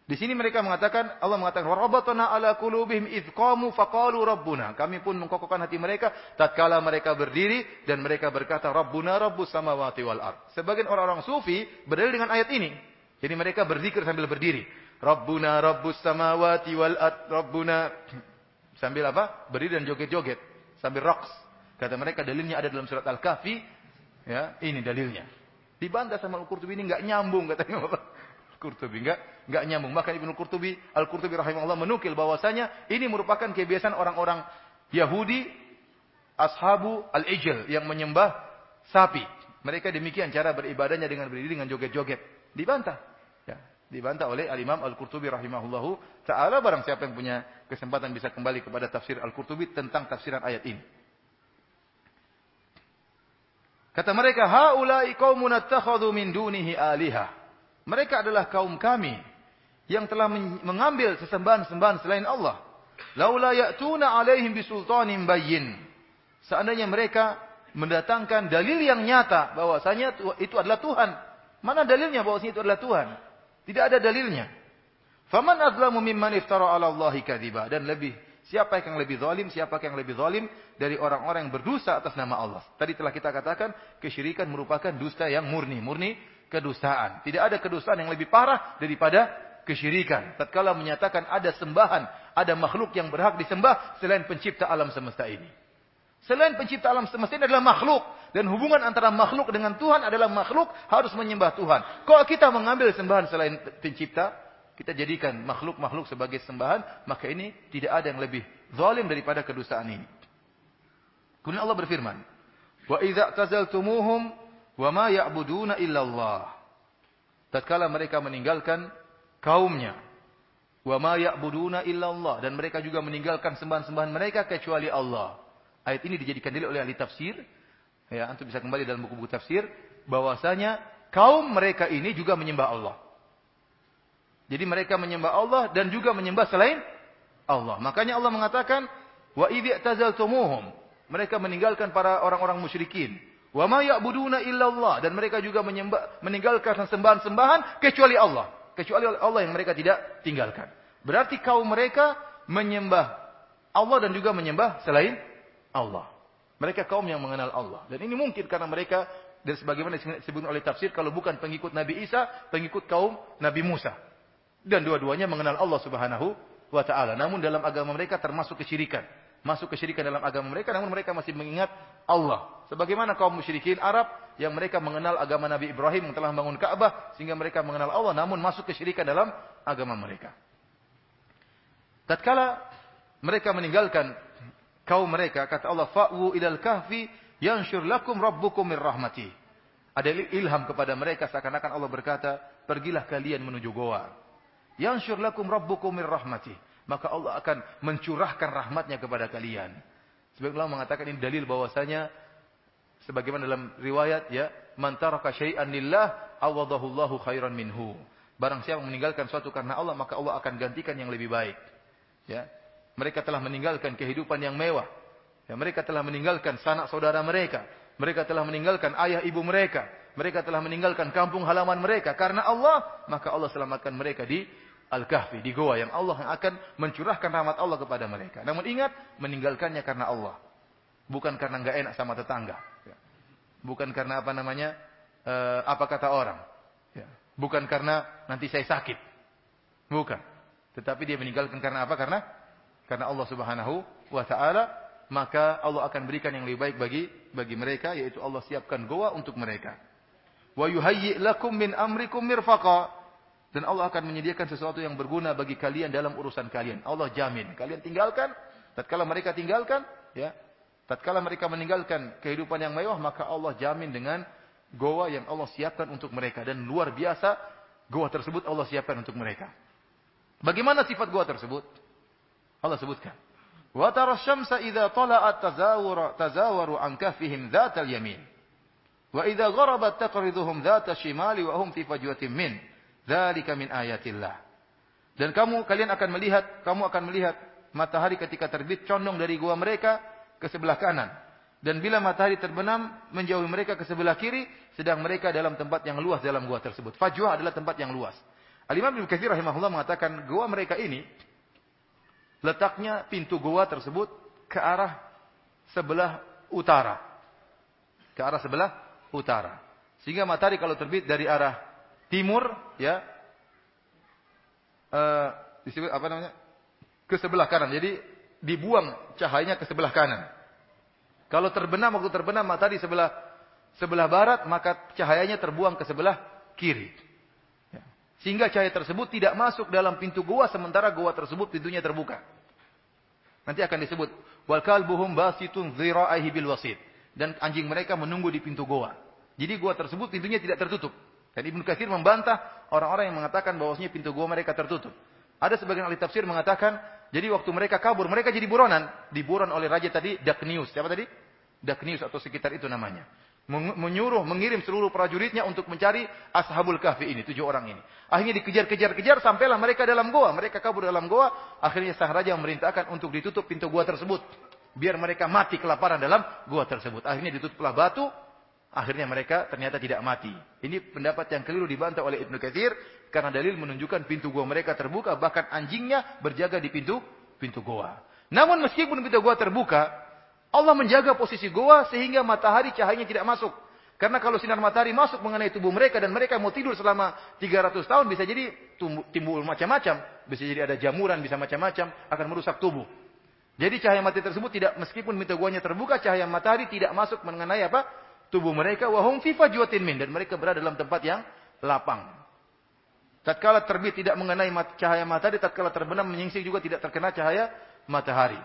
di sini mereka mengatakan, Allah mengatakan, warabatana ala kulubihim idh qamu faqalu rabbuna. Kami pun mengkokohkan hati mereka, tatkala mereka berdiri, dan mereka berkata, Rabbuna rabbus samawati wal ard. Sebagian orang-orang sufi berdiri dengan ayat ini. Jadi mereka berzikir sambil berdiri. Rabbuna Rabbus samawati wal ard Rabbuna sambil apa? Berdiri dan joget-joget sambil rocks. Kata mereka dalilnya ada dalam surat Al-Kahfi. Ya, ini dalilnya. Dibantah sama Al-Qurtubi ini enggak nyambung katanya Bapak. Qurtubi enggak enggak nyambung. Maka Ibnu Qurtubi Al-Qurtubi rahimahullah menukil bahwasanya ini merupakan kebiasaan orang-orang Yahudi ashabu al-ijl yang menyembah sapi. Mereka demikian cara beribadahnya dengan berdiri dengan joget-joget. Dibantah. Ya, dibantah oleh Al-Imam Al-Qurtubi rahimahullahu taala barang siapa yang punya kesempatan bisa kembali kepada tafsir Al-Qurtubi tentang tafsiran ayat ini. Kata mereka, "Haula'i qaumun attakhadhu min dunihi alihah." Mereka adalah kaum kami yang telah mengambil sesembahan-sembahan selain Allah. Laula ya'tuna 'alaihim bisultanin bayyin. Seandainya mereka mendatangkan dalil yang nyata bahwasanya itu adalah Tuhan. Mana dalilnya bahwasanya itu adalah Tuhan? Tidak ada dalilnya. Faman azlamu mimman iftara 'ala Allahi kadziba dan lebih siapa yang lebih zalim, siapa yang lebih zalim dari orang-orang yang berdusta atas nama Allah. Tadi telah kita katakan kesyirikan merupakan dusta yang murni, murni kedustaan. Tidak ada kedustaan yang lebih parah daripada kesyirikan. Tatkala menyatakan ada sembahan, ada makhluk yang berhak disembah selain pencipta alam semesta ini. Selain pencipta alam semesta ini adalah makhluk. Dan hubungan antara makhluk dengan Tuhan adalah makhluk harus menyembah Tuhan. Kalau kita mengambil sembahan selain pencipta, kita jadikan makhluk-makhluk sebagai sembahan, maka ini tidak ada yang lebih zalim daripada kedustaan ini. Kemudian Allah berfirman, "Wa idza tazaltumuhum wa ma ya'buduna illallah." Tatkala mereka meninggalkan kaumnya, wa ma ya'buduna illallah dan mereka juga meninggalkan sembahan-sembahan mereka kecuali Allah. Ayat ini dijadikan dalil oleh ahli tafsir. Ya, antum bisa kembali dalam buku-buku tafsir bahwasanya kaum mereka ini juga menyembah Allah. Jadi mereka menyembah Allah dan juga menyembah selain Allah. Makanya Allah mengatakan wa idzi tazaltumuhum. Mereka meninggalkan para orang-orang musyrikin. Wa ma ya'buduna illallah dan mereka juga menyembah meninggalkan sembahan-sembahan kecuali Allah. Kecuali Allah yang mereka tidak tinggalkan. Berarti kaum mereka menyembah Allah dan juga menyembah selain Allah. Mereka kaum yang mengenal Allah. Dan ini mungkin karena mereka dan sebagaimana disebut oleh tafsir kalau bukan pengikut Nabi Isa, pengikut kaum Nabi Musa. Dan dua-duanya mengenal Allah Subhanahu wa taala. Namun dalam agama mereka termasuk kesyirikan. Masuk kesyirikan dalam agama mereka namun mereka masih mengingat Allah. Sebagaimana kaum musyrikin Arab yang mereka mengenal agama Nabi Ibrahim yang telah membangun Ka'bah sehingga mereka mengenal Allah namun masuk kesyirikan dalam agama mereka. Tatkala mereka meninggalkan kaum mereka kata Allah fa'u ilal kahfi yanshur lakum rabbukum mir rahmati. Ada ilham kepada mereka seakan-akan Allah berkata, "Pergilah kalian menuju goa." Yanshur lakum rabbukum rahmati. Maka Allah akan mencurahkan rahmatnya kepada kalian. Sebagaimana Allah mengatakan ini dalil bahwasanya sebagaimana dalam riwayat ya, "Man taraka syai'an lillah khairan minhu." Barang siapa meninggalkan suatu karena Allah, maka Allah akan gantikan yang lebih baik. Ya, mereka telah meninggalkan kehidupan yang mewah. Ya, mereka telah meninggalkan sanak saudara mereka. Mereka telah meninggalkan ayah ibu mereka. Mereka telah meninggalkan kampung halaman mereka. Karena Allah, maka Allah selamatkan mereka di Al-Kahfi, di Goa. Yang Allah yang akan mencurahkan rahmat Allah kepada mereka. Namun ingat, meninggalkannya karena Allah. Bukan karena nggak enak sama tetangga. Ya. Bukan karena apa namanya, uh, apa kata orang. Ya. Bukan karena nanti saya sakit. Bukan. Tetapi dia meninggalkan karena apa? Karena karena Allah Subhanahu wa taala, maka Allah akan berikan yang lebih baik bagi bagi mereka yaitu Allah siapkan goa untuk mereka. Wa yuhayyi lakum min amrikum mirfaqa. Dan Allah akan menyediakan sesuatu yang berguna bagi kalian dalam urusan kalian. Allah jamin. Kalian tinggalkan, tatkala mereka tinggalkan, ya. Tatkala mereka meninggalkan kehidupan yang mewah, maka Allah jamin dengan goa yang Allah siapkan untuk mereka dan luar biasa goa tersebut Allah siapkan untuk mereka. Bagaimana sifat goa tersebut? Allah sebutkan. Wa tara syamsa idza tala'at tazawara tazawaru an kahfihim dzatal yamin. Wa idza gharabat taqriduhum dzata shimali wa hum fi fajwatin min. Dan kamu kalian akan melihat, kamu akan melihat matahari ketika terbit condong dari gua mereka ke sebelah kanan. Dan bila matahari terbenam menjauhi mereka ke sebelah kiri, sedang mereka dalam tempat yang luas dalam gua tersebut. Fajwa adalah tempat yang luas. Al-Imam Ibnu Katsir rahimahullah mengatakan gua mereka ini Letaknya pintu gua tersebut ke arah sebelah utara. Ke arah sebelah utara. Sehingga matahari kalau terbit dari arah timur, ya, uh, disebut apa namanya? Ke sebelah kanan. Jadi dibuang cahayanya ke sebelah kanan. Kalau terbenam waktu terbenam matahari sebelah sebelah barat, maka cahayanya terbuang ke sebelah kiri. Ya. Sehingga cahaya tersebut tidak masuk dalam pintu gua sementara gua tersebut pintunya terbuka. Nanti akan disebut wal kalbuhum basitun dhira'ihi bil wasit dan anjing mereka menunggu di pintu gua. Jadi gua tersebut pintunya tidak tertutup. Dan Ibnu Katsir membantah orang-orang yang mengatakan bahwasanya pintu gua mereka tertutup. Ada sebagian ahli tafsir mengatakan, jadi waktu mereka kabur, mereka jadi buronan. Diburon oleh raja tadi, Daknius. Siapa tadi? Daknius atau sekitar itu namanya. Menyuruh, mengirim seluruh prajuritnya untuk mencari Ashabul Kahfi ini, tujuh orang ini. Akhirnya dikejar-kejar-kejar, sampailah mereka dalam goa. Mereka kabur dalam goa. Akhirnya sang raja memerintahkan untuk ditutup pintu goa tersebut. Biar mereka mati kelaparan dalam goa tersebut. Akhirnya ditutuplah batu, Akhirnya mereka ternyata tidak mati. Ini pendapat yang keliru dibantah oleh Ibnu Katsir karena dalil menunjukkan pintu gua mereka terbuka bahkan anjingnya berjaga di pintu pintu gua. Namun meskipun pintu gua terbuka, Allah menjaga posisi gua sehingga matahari cahayanya tidak masuk. Karena kalau sinar matahari masuk mengenai tubuh mereka dan mereka mau tidur selama 300 tahun bisa jadi timbul macam-macam, bisa jadi ada jamuran, bisa macam-macam akan merusak tubuh. Jadi cahaya matahari tersebut tidak meskipun pintu guanya terbuka, cahaya matahari tidak masuk mengenai apa? tubuh mereka wahum fi fajwatin min dan mereka berada dalam tempat yang lapang. Tatkala terbit tidak mengenai cahaya matahari, tatkala terbenam menyingsing juga tidak terkena cahaya matahari.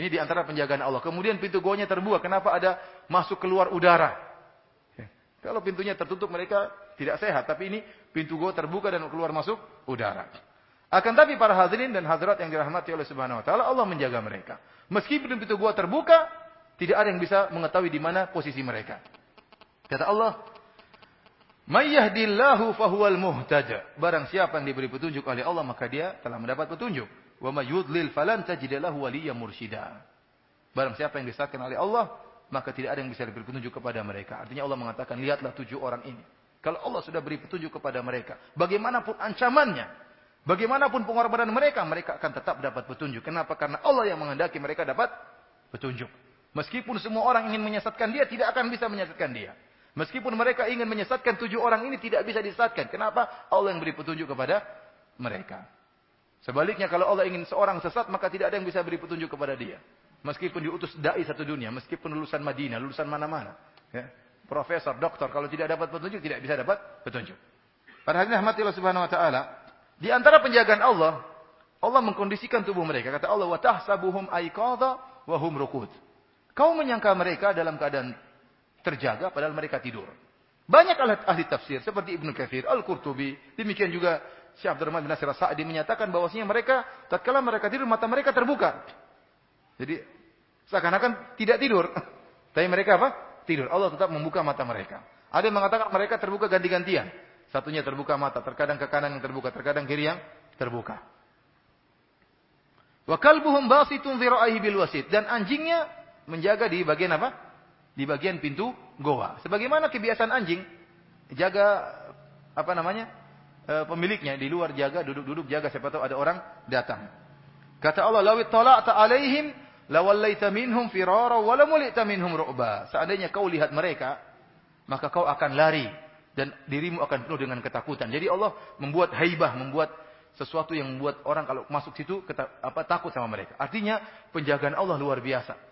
Ini di antara penjagaan Allah. Kemudian pintu goanya terbuka. Kenapa ada masuk keluar udara? Kalau pintunya tertutup mereka tidak sehat. Tapi ini pintu goa terbuka dan keluar masuk udara. Akan tapi para hadirin dan hadirat yang dirahmati oleh Subhanahu wa taala, Allah menjaga mereka. Meskipun pintu goa terbuka, tidak ada yang bisa mengetahui di mana posisi mereka. Kata Allah, "Mayyahdillahu fahuwal muhtaja." Barang siapa yang diberi petunjuk oleh Allah, maka dia telah mendapat petunjuk. Wa may falan tajid lahu mursyida. Barang siapa yang disesatkan oleh Allah, maka tidak ada yang bisa diberi petunjuk kepada mereka. Artinya Allah mengatakan, lihatlah tujuh orang ini. Kalau Allah sudah beri petunjuk kepada mereka, bagaimanapun ancamannya, bagaimanapun pengorbanan mereka, mereka akan tetap dapat petunjuk. Kenapa? Karena Allah yang menghendaki mereka dapat petunjuk. Meskipun semua orang ingin menyesatkan dia, tidak akan bisa menyesatkan dia. Meskipun mereka ingin menyesatkan tujuh orang ini tidak bisa disesatkan. Kenapa? Allah yang beri petunjuk kepada mereka. Sebaliknya kalau Allah ingin seorang sesat maka tidak ada yang bisa beri petunjuk kepada dia. Meskipun diutus dai satu dunia, meskipun lulusan Madinah, lulusan mana-mana, ya. profesor, doktor, kalau tidak dapat petunjuk tidak bisa dapat petunjuk. Pada hari rahmati Allah Subhanahu wa taala, di antara penjagaan Allah, Allah mengkondisikan tubuh mereka. Kata Allah, "Wa tahsabuhum aiqadha wa hum rukud." Kau menyangka mereka dalam keadaan terjaga padahal mereka tidur. Banyak ahli, ahli tafsir seperti Ibnu Katsir, Al-Qurtubi, demikian juga Syekh Abdurrahman bin Nasir Sa'di menyatakan bahwasanya mereka tatkala mereka tidur mata mereka terbuka. Jadi seakan-akan tidak tidur. Tapi mereka apa? Tidur. Allah tetap membuka mata mereka. Ada yang mengatakan mereka terbuka ganti-gantian. Satunya terbuka mata, terkadang ke kanan yang terbuka, terkadang kiri yang terbuka. Wa kalbuhum basitun dhira'ihi bil wasit dan anjingnya menjaga di bagian apa? Di bagian pintu goa. Sebagaimana kebiasaan anjing jaga apa namanya? E, pemiliknya di luar jaga, duduk-duduk jaga siapa tahu ada orang datang. Kata Allah, "Lawit tala'ta 'alaihim lawallaita minhum firara wa minhum ru'ba." Seandainya kau lihat mereka, maka kau akan lari dan dirimu akan penuh dengan ketakutan. Jadi Allah membuat haibah, membuat sesuatu yang membuat orang kalau masuk situ apa takut sama mereka. Artinya penjagaan Allah luar biasa.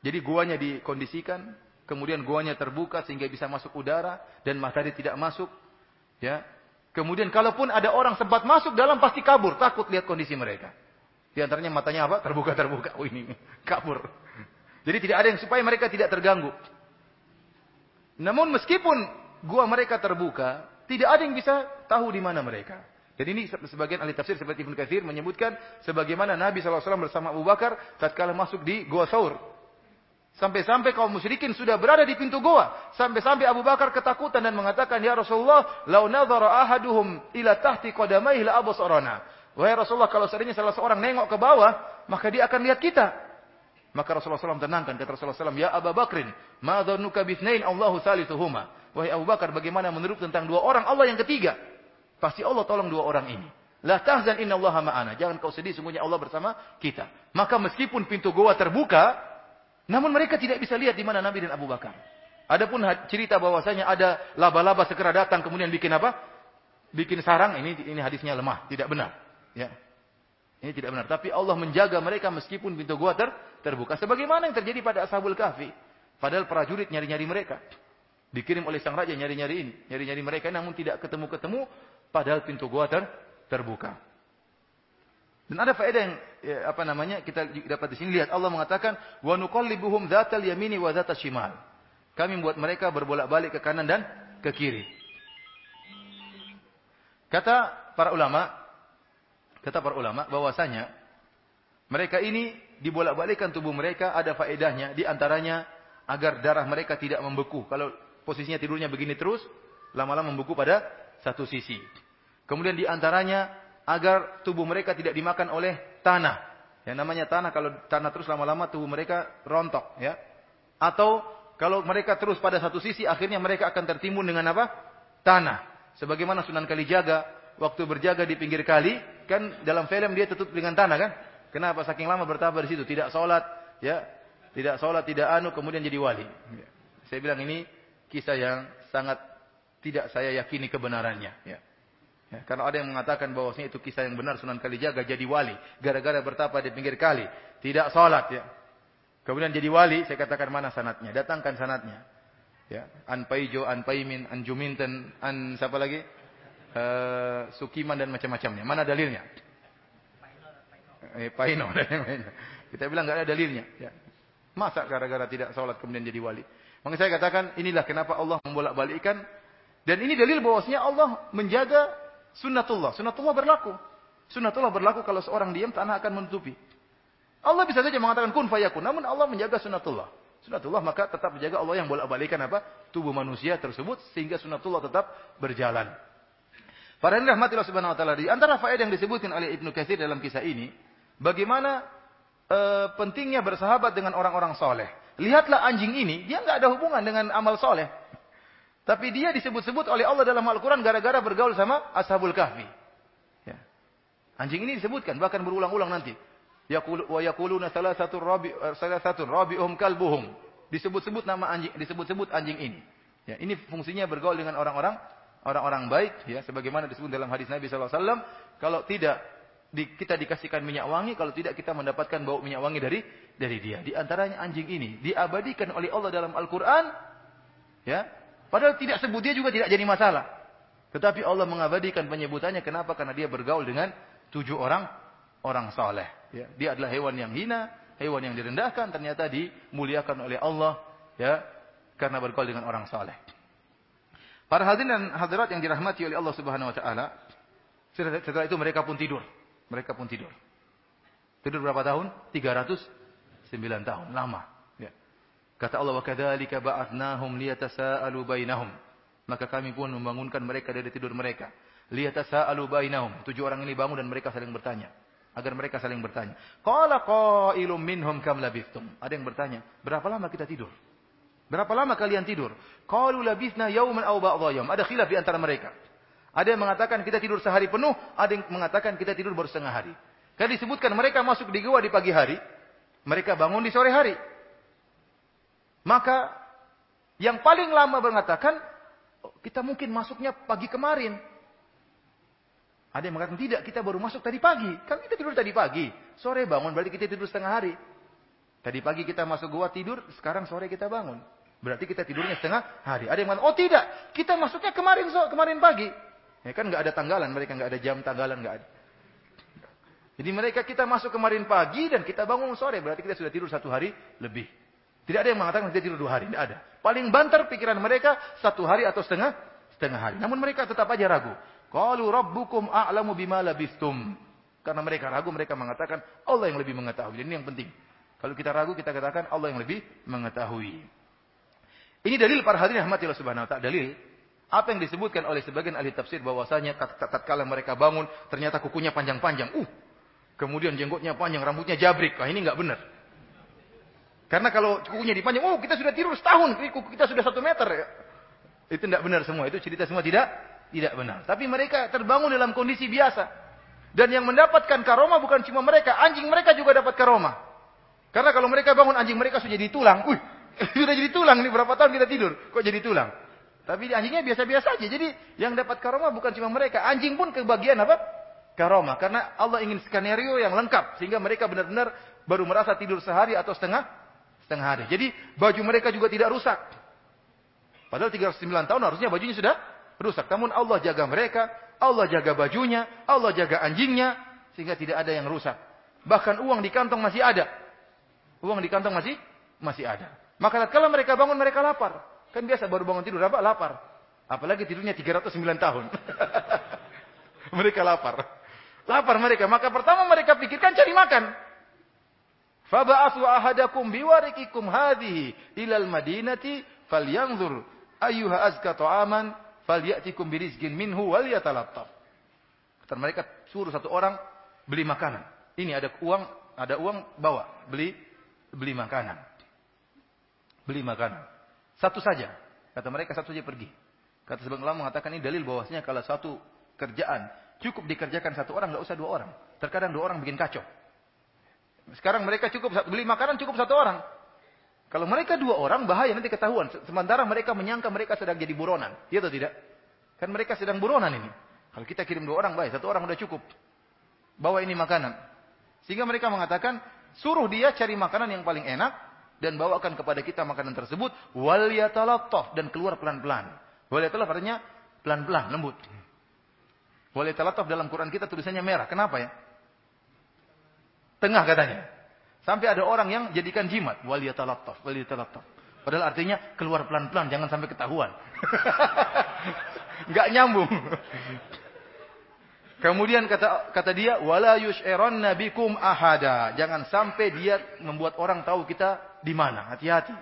Jadi guanya dikondisikan, kemudian guanya terbuka sehingga bisa masuk udara dan matahari tidak masuk. Ya. Kemudian kalaupun ada orang sempat masuk dalam pasti kabur, takut lihat kondisi mereka. Di antaranya matanya apa? Terbuka terbuka. Oh ini kabur. Jadi tidak ada yang supaya mereka tidak terganggu. Namun meskipun gua mereka terbuka, tidak ada yang bisa tahu di mana mereka. Dan ini sebagian ahli tafsir seperti Ibnu Katsir menyebutkan sebagaimana Nabi SAW bersama Abu Bakar tatkala masuk di Gua Saur. Sampai-sampai kaum musyrikin sudah berada di pintu goa. Sampai-sampai Abu Bakar ketakutan dan mengatakan, Ya Rasulullah, lau nazara ahaduhum ila tahti qadamaihi la absarana. Wahai Rasulullah, kalau seandainya salah seorang nengok ke bawah, maka dia akan lihat kita. Maka Rasulullah SAW tenangkan. Kata Rasulullah SAW, Ya Abu Bakrin, ma dhanuka Allahu salisuhuma. Wahai Abu Bakar, bagaimana menurut tentang dua orang Allah yang ketiga? Pasti Allah tolong dua orang ini. La tahzan inna Allah ma'ana. Jangan kau sedih, sungguhnya Allah bersama kita. Maka meskipun pintu goa terbuka, namun mereka tidak bisa lihat di mana Nabi dan Abu Bakar. Adapun cerita bahwasanya ada laba-laba segera datang kemudian bikin apa? bikin sarang ini ini hadisnya lemah, tidak benar. Ya. Ini tidak benar. Tapi Allah menjaga mereka meskipun pintu gua ter, terbuka. Sebagaimana yang terjadi pada Ashabul Kahfi. Padahal prajurit nyari-nyari mereka. Dikirim oleh sang raja nyari-nyari ini. Nyari-nyari mereka namun tidak ketemu-ketemu. Padahal pintu gua ter, terbuka. Dan ada faedah yang ya, apa namanya kita dapat di sini lihat Allah mengatakan wa nuqallibuhum dzatal yamini wa dzatal. Kami membuat mereka berbolak-balik ke kanan dan ke kiri. Kata para ulama, kata para ulama bahwasanya mereka ini dibolak-balikkan tubuh mereka ada faedahnya di antaranya agar darah mereka tidak membeku. Kalau posisinya tidurnya begini terus, lama-lama membeku pada satu sisi. Kemudian di antaranya agar tubuh mereka tidak dimakan oleh tanah. Yang namanya tanah kalau tanah terus lama-lama tubuh mereka rontok ya. Atau kalau mereka terus pada satu sisi akhirnya mereka akan tertimbun dengan apa? Tanah. Sebagaimana Sunan Kalijaga waktu berjaga di pinggir kali, kan dalam film dia tutup dengan tanah kan? Kenapa saking lama bertabah di situ, tidak sholat, ya, tidak sholat, tidak anu, kemudian jadi wali. Ya. Saya bilang ini kisah yang sangat tidak saya yakini kebenarannya. Ya. Ya, karena ada yang mengatakan bahwasanya itu kisah yang benar Sunan Kalijaga jadi wali gara-gara bertapa di pinggir kali, tidak sholat ya. Kemudian jadi wali, saya katakan mana sanatnya? Datangkan sanatnya. Ya, an Paijo, an Paimin, an Juminten, an siapa lagi? Uh, Sukiman dan macam-macamnya. Mana dalilnya? Eh, Paino. Kita bilang nggak ada dalilnya. Ya. Masa gara-gara tidak sholat kemudian jadi wali? Maka saya katakan inilah kenapa Allah membolak-balikkan dan ini dalil bahwasanya Allah menjaga sunnatullah. Sunnatullah berlaku. Sunnatullah berlaku kalau seorang diam tanah akan menutupi. Allah bisa saja mengatakan kun fayakun, namun Allah menjaga sunnatullah. Sunatullah maka tetap menjaga Allah yang bolak-balikan apa? Tubuh manusia tersebut sehingga sunatullah tetap berjalan. Para rahmatillah subhanahu wa ta'ala. Di antara faedah yang disebutkan oleh Ibnu Katsir dalam kisah ini, bagaimana e, pentingnya bersahabat dengan orang-orang soleh. Lihatlah anjing ini, dia nggak ada hubungan dengan amal soleh. Tapi dia disebut-sebut oleh Allah dalam Al-Quran gara-gara bergaul sama Ashabul Kahfi. Ya. Anjing ini disebutkan, bahkan berulang-ulang nanti. Yaqulu wa yaquluna salasatun rabi salasatun rabi'uhum kalbuhum. Disebut-sebut nama anjing, disebut-sebut anjing ini. Ya, ini fungsinya bergaul dengan orang-orang orang-orang baik ya sebagaimana disebut dalam hadis Nabi wasallam kalau tidak di, kita dikasihkan minyak wangi kalau tidak kita mendapatkan bau minyak wangi dari dari dia. Di antaranya anjing ini diabadikan oleh Allah dalam Al-Qur'an ya. Padahal tidak sebut dia juga tidak jadi masalah. Tetapi Allah mengabadikan penyebutannya kenapa? Karena dia bergaul dengan tujuh orang orang saleh. Ya, dia adalah hewan yang hina, hewan yang direndahkan, ternyata dimuliakan oleh Allah, ya, karena bergaul dengan orang saleh. Para hadirin dan hadirat yang dirahmati oleh Allah Subhanahu wa taala, setelah itu mereka pun tidur. Mereka pun tidur. Tidur berapa tahun? 309 tahun, lama. Kata Allah, "Wa kadzalika ba'atnahum liyatasaalu bainahum." Maka kami pun membangunkan mereka dari tidur mereka. Liyatasaalu bainahum. Tujuh orang ini bangun dan mereka saling bertanya agar mereka saling bertanya. Qala qailum minhum kam labithtum? Ada yang bertanya, berapa lama kita tidur? Berapa lama kalian tidur? Qalu labithna yawman aw ba'dha. Ada khilaf di antara mereka. Ada yang mengatakan kita tidur sehari penuh, ada yang mengatakan kita tidur baru setengah hari. Karena disebutkan mereka masuk di gua di pagi hari, mereka bangun di sore hari. Maka yang paling lama mengatakan oh, kita mungkin masuknya pagi kemarin. Ada yang mengatakan tidak, kita baru masuk tadi pagi. Kan kita tidur tadi pagi. Sore bangun, berarti kita tidur setengah hari. Tadi pagi kita masuk gua tidur, sekarang sore kita bangun. Berarti kita tidurnya setengah hari. Ada yang mengatakan, oh tidak, kita masuknya kemarin so, kemarin pagi. Ya kan nggak ada tanggalan, mereka nggak ada jam tanggalan, nggak ada. Jadi mereka kita masuk kemarin pagi dan kita bangun sore, berarti kita sudah tidur satu hari lebih. Tidak ada yang mengatakan kita tidur dua hari, tidak ada. Paling banter pikiran mereka satu hari atau setengah setengah hari. Namun mereka tetap aja ragu. Qalu rabbukum a'lamu bima labistum. Karena mereka ragu, mereka mengatakan Allah yang lebih mengetahui. Ini yang penting. Kalau kita ragu, kita katakan Allah yang lebih mengetahui. Ini dalil para hadirin rahmatillah subhanahu wa ta'ala. Dalil apa yang disebutkan oleh sebagian ahli tafsir bahwasanya tatkala mereka bangun ternyata kukunya panjang-panjang. Uh, kemudian jenggotnya panjang, rambutnya jabrik. Ah ini enggak benar. Karena kalau kukunya dipanjang, oh kita sudah tidur setahun, kuku kita sudah satu meter. Itu tidak benar semua. Itu cerita semua tidak tidak benar. Tapi mereka terbangun dalam kondisi biasa. Dan yang mendapatkan karoma bukan cuma mereka, anjing mereka juga dapat karoma. Karena kalau mereka bangun anjing mereka sudah jadi tulang. Wih, sudah jadi tulang ini berapa tahun kita tidur, kok jadi tulang? Tapi anjingnya biasa-biasa aja. Jadi yang dapat karomah bukan cuma mereka. Anjing pun kebagian apa? Karomah. Karena Allah ingin skenario yang lengkap. Sehingga mereka benar-benar baru merasa tidur sehari atau setengah setengah hari. Jadi baju mereka juga tidak rusak. Padahal 309 tahun harusnya bajunya sudah rusak. Namun Allah jaga mereka. Allah jaga bajunya. Allah jaga anjingnya. Sehingga tidak ada yang rusak. Bahkan uang di kantong masih ada. Uang di kantong masih masih ada. Maka kalau mereka bangun mereka lapar. Kan biasa baru bangun tidur apa? Lapar. Apalagi tidurnya 309 tahun. mereka lapar. Lapar mereka. Maka pertama mereka pikirkan cari makan. Faba'athu ahadakum biwarikikum hadhihi ilal madinati falyanzur ayyuha azka ta'aman falyatikum birizqin minhu wal yatalattaf. Kata mereka suruh satu orang beli makanan. Ini ada uang, ada uang bawa, beli beli makanan. Beli makanan. Satu saja. Kata mereka satu saja pergi. Kata sebagian ulama mengatakan ini dalil bahwasanya kalau satu kerjaan cukup dikerjakan satu orang, nggak usah dua orang. Terkadang dua orang bikin kacau. Sekarang mereka cukup beli makanan cukup satu orang. Kalau mereka dua orang bahaya nanti ketahuan. Sementara mereka menyangka mereka sedang jadi buronan. Iya atau tidak? Kan mereka sedang buronan ini. Kalau kita kirim dua orang baik, satu orang udah cukup. Bawa ini makanan. Sehingga mereka mengatakan, suruh dia cari makanan yang paling enak, dan bawakan kepada kita makanan tersebut wal yatalattaf dan keluar pelan-pelan. Wal yatalattaf artinya pelan-pelan, lembut. Wal yatalattaf dalam Quran kita tulisannya merah. Kenapa ya? Tengah katanya. Sampai ada orang yang jadikan jimat wal yatalattaf, wal yatalattaf. Padahal artinya keluar pelan-pelan, jangan sampai ketahuan. Enggak nyambung. Kemudian kata kata dia wala yush'iranna bikum ahada. Jangan sampai dia membuat orang tahu kita di mana. Hati-hati.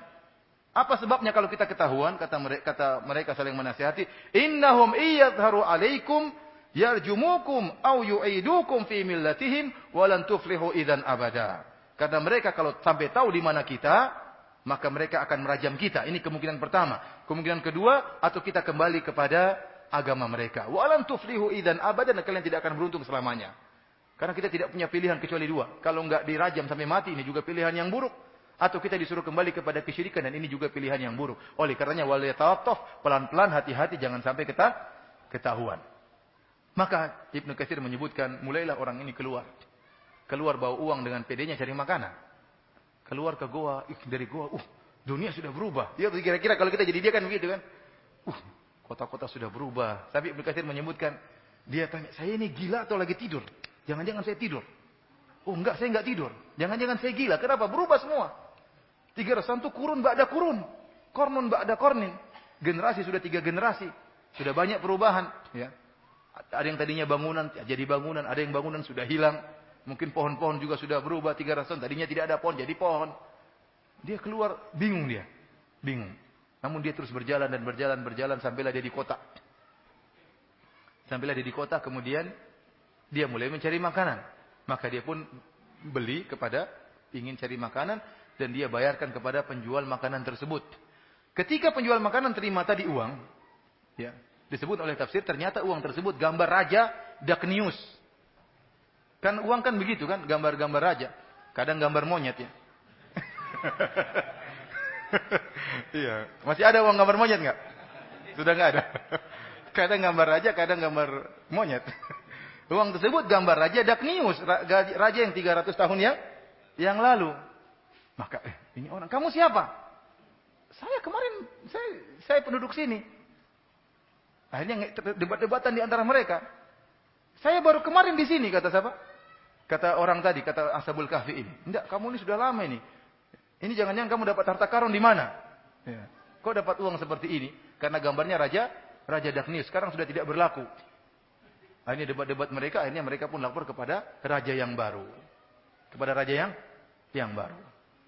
Apa sebabnya kalau kita ketahuan kata mereka kata mereka saling menasihati, innahum iyadharu alaikum yarjumukum au yu'idukum fi millatihim walan tuflihu idan abada. Karena mereka kalau sampai tahu di mana kita, maka mereka akan merajam kita. Ini kemungkinan pertama. Kemungkinan kedua, atau kita kembali kepada agama mereka. Walan tuflihu idan abadan kalian tidak akan beruntung selamanya. Karena kita tidak punya pilihan kecuali dua. Kalau enggak dirajam sampai mati ini juga pilihan yang buruk. Atau kita disuruh kembali kepada kesyirikan dan ini juga pilihan yang buruk. Oleh karenanya wal yatawaf pelan-pelan hati-hati jangan sampai kita ketahuan. Maka Ibnu Katsir menyebutkan mulailah orang ini keluar. Keluar bawa uang dengan pedenya cari makanan. Keluar ke goa, ih dari goa, uh dunia sudah berubah. Ya kira-kira kalau kita jadi dia kan begitu kan. Uh Kota-kota sudah berubah. Tapi Ibnu Katsir menyebutkan, dia tanya, saya ini gila atau lagi tidur? Jangan-jangan saya tidur. Oh enggak, saya enggak tidur. Jangan-jangan saya gila. Kenapa? Berubah semua. Tiga rasul itu kurun, ada kurun. Kornun, ada kornin. Generasi sudah tiga generasi. Sudah banyak perubahan. Ya. Ada yang tadinya bangunan, jadi bangunan. Ada yang bangunan sudah hilang. Mungkin pohon-pohon juga sudah berubah. Tiga rasul tadinya tidak ada pohon, jadi pohon. Dia keluar, bingung dia. Bingung. Namun dia terus berjalan dan berjalan, berjalan sampailah dia di kota. Sampailah dia di kota, kemudian dia mulai mencari makanan. Maka dia pun beli kepada ingin cari makanan dan dia bayarkan kepada penjual makanan tersebut. Ketika penjual makanan terima tadi uang, ya, disebut oleh tafsir ternyata uang tersebut gambar raja Daknius. Kan uang kan begitu kan, gambar-gambar raja. Kadang gambar monyet ya. iya. Masih ada uang gambar monyet nggak? Sudah nggak ada. Kadang gambar raja, kadang gambar monyet. Uang tersebut gambar raja Daknius, raja yang 300 tahun yang yang lalu. Maka eh, ini orang, kamu siapa? Saya kemarin saya saya penduduk sini. Akhirnya debat-debatan di antara mereka. Saya baru kemarin di sini kata siapa? Kata orang tadi, kata Ashabul Kahfi ini. Enggak, kamu ini sudah lama ini. Ini jangan-jangan kamu dapat harta karun di mana? Ya. Kok dapat uang seperti ini? Karena gambarnya raja, raja Daphnius. Sekarang sudah tidak berlaku. Akhirnya debat-debat mereka, akhirnya mereka pun lapor kepada raja yang baru. Kepada raja yang yang baru.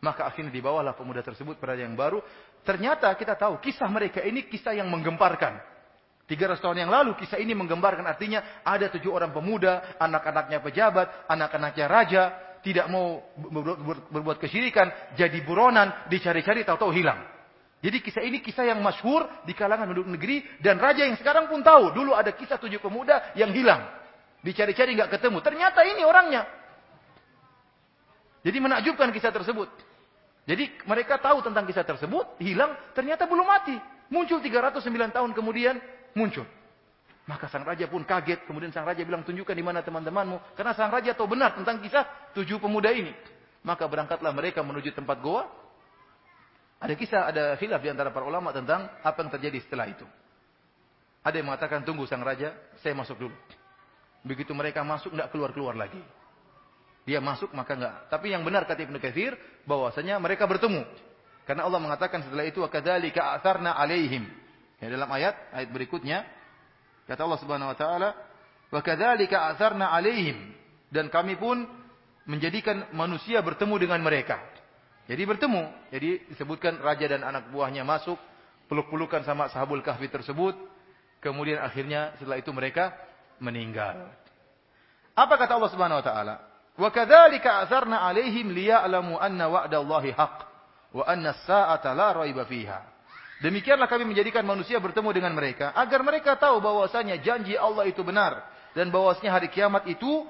Maka akhirnya dibawalah pemuda tersebut pada yang baru. Ternyata kita tahu kisah mereka ini kisah yang menggemparkan. Tiga ratus tahun yang lalu kisah ini menggemparkan artinya ada tujuh orang pemuda, anak-anaknya pejabat, anak-anaknya raja, tidak mau berbuat kesyirikan, jadi buronan, dicari-cari tahu-tahu hilang. Jadi kisah ini kisah yang masyhur di kalangan penduduk negeri dan raja yang sekarang pun tahu dulu ada kisah tujuh pemuda yang hilang. Dicari-cari nggak ketemu. Ternyata ini orangnya. Jadi menakjubkan kisah tersebut. Jadi mereka tahu tentang kisah tersebut, hilang, ternyata belum mati. Muncul 309 tahun kemudian muncul. Maka sang raja pun kaget. Kemudian sang raja bilang, tunjukkan di mana teman-temanmu. Karena sang raja tahu benar tentang kisah tujuh pemuda ini. Maka berangkatlah mereka menuju tempat goa. Ada kisah, ada khilaf di antara para ulama tentang apa yang terjadi setelah itu. Ada yang mengatakan, tunggu sang raja, saya masuk dulu. Begitu mereka masuk, tidak keluar-keluar lagi. Dia masuk, maka enggak. Tapi yang benar kata Ibnu Katsir, bahwasanya mereka bertemu. Karena Allah mengatakan setelah itu, وَكَذَلِكَ أَثَرْنَا عَلَيْهِمْ. Ya, dalam ayat, ayat berikutnya, Kata Allah Subhanahu wa taala, "Wa kadzalika atharna 'alaihim." Dan kami pun menjadikan manusia bertemu dengan mereka. Jadi bertemu. Jadi disebutkan raja dan anak buahnya masuk, peluk-pelukan sama sahabul kahfi tersebut. Kemudian akhirnya setelah itu mereka meninggal. Apa kata Allah Subhanahu wa taala? Wa kadzalika atharna 'alaihim liya'lamu anna wa'dallahi haqq wa anna as-sa'ata la raiba fiha. Demikianlah kami menjadikan manusia bertemu dengan mereka agar mereka tahu bahwasanya janji Allah itu benar dan bahwasanya hari kiamat itu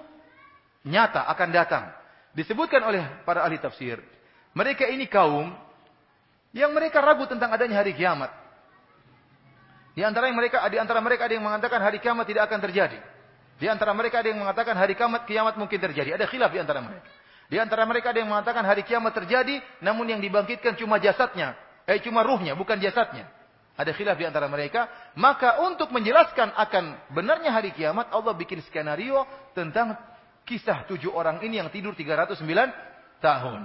nyata akan datang. Disebutkan oleh para ahli tafsir, mereka ini kaum yang mereka ragu tentang adanya hari kiamat. Di antara mereka di antara mereka ada yang mengatakan hari kiamat tidak akan terjadi. Di antara mereka ada yang mengatakan hari kiamat kiamat mungkin terjadi. Ada khilaf di antara mereka. Di antara mereka ada yang mengatakan hari kiamat terjadi namun yang dibangkitkan cuma jasadnya Eh cuma ruhnya, bukan jasadnya. Ada khilaf di antara mereka. Maka untuk menjelaskan akan benarnya hari kiamat, Allah bikin skenario tentang kisah tujuh orang ini yang tidur 309 tahun.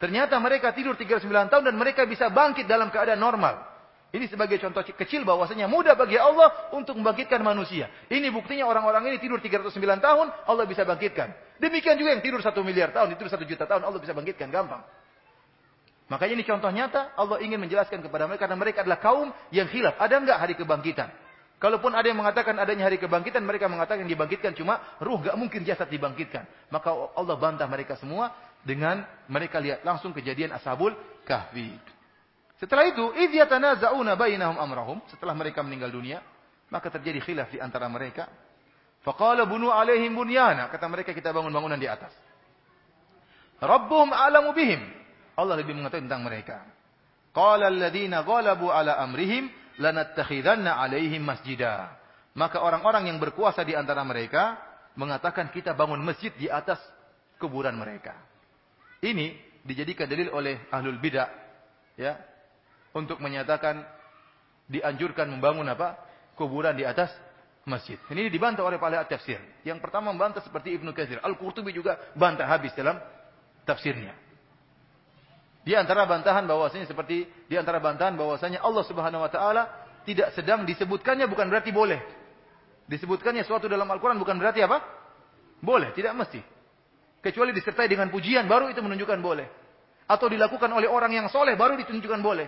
Ternyata mereka tidur 39 tahun dan mereka bisa bangkit dalam keadaan normal. Ini sebagai contoh kecil bahwasanya mudah bagi Allah untuk membangkitkan manusia. Ini buktinya orang-orang ini tidur 309 tahun, Allah bisa bangkitkan. Demikian juga yang tidur 1 miliar tahun, tidur 1 juta tahun, Allah bisa bangkitkan gampang. Makanya ini contoh nyata Allah ingin menjelaskan kepada mereka karena mereka adalah kaum yang khilaf. Ada enggak hari kebangkitan? Kalaupun ada yang mengatakan adanya hari kebangkitan, mereka mengatakan dibangkitkan cuma ruh, enggak mungkin jasad dibangkitkan. Maka Allah bantah mereka semua dengan mereka lihat langsung kejadian Ashabul Kahfi. Setelah itu, idh bainahum amrahum, setelah mereka meninggal dunia, maka terjadi khilaf di antara mereka. Faqala bunu alaihim bunyana, kata mereka kita bangun bangunan di atas. Rabbuhum a'lamu bihim, Allah lebih mengetahui tentang mereka. Qala alladziina ghalabu ala amrihim lanattakhidanna alaihim masjida. Maka orang-orang yang berkuasa di antara mereka mengatakan kita bangun masjid di atas kuburan mereka. Ini dijadikan dalil oleh ahlul bidah ya untuk menyatakan dianjurkan membangun apa? kuburan di atas masjid. Ini dibantah oleh para tafsir. Yang pertama membantah seperti Ibnu Katsir. Al-Qurtubi juga bantah habis dalam tafsirnya. Di antara bantahan bahwasanya seperti di antara bantahan bahwasanya Allah Subhanahu wa taala tidak sedang disebutkannya bukan berarti boleh. Disebutkannya suatu dalam Al-Qur'an bukan berarti apa? Boleh, tidak mesti. Kecuali disertai dengan pujian baru itu menunjukkan boleh. Atau dilakukan oleh orang yang soleh baru ditunjukkan boleh.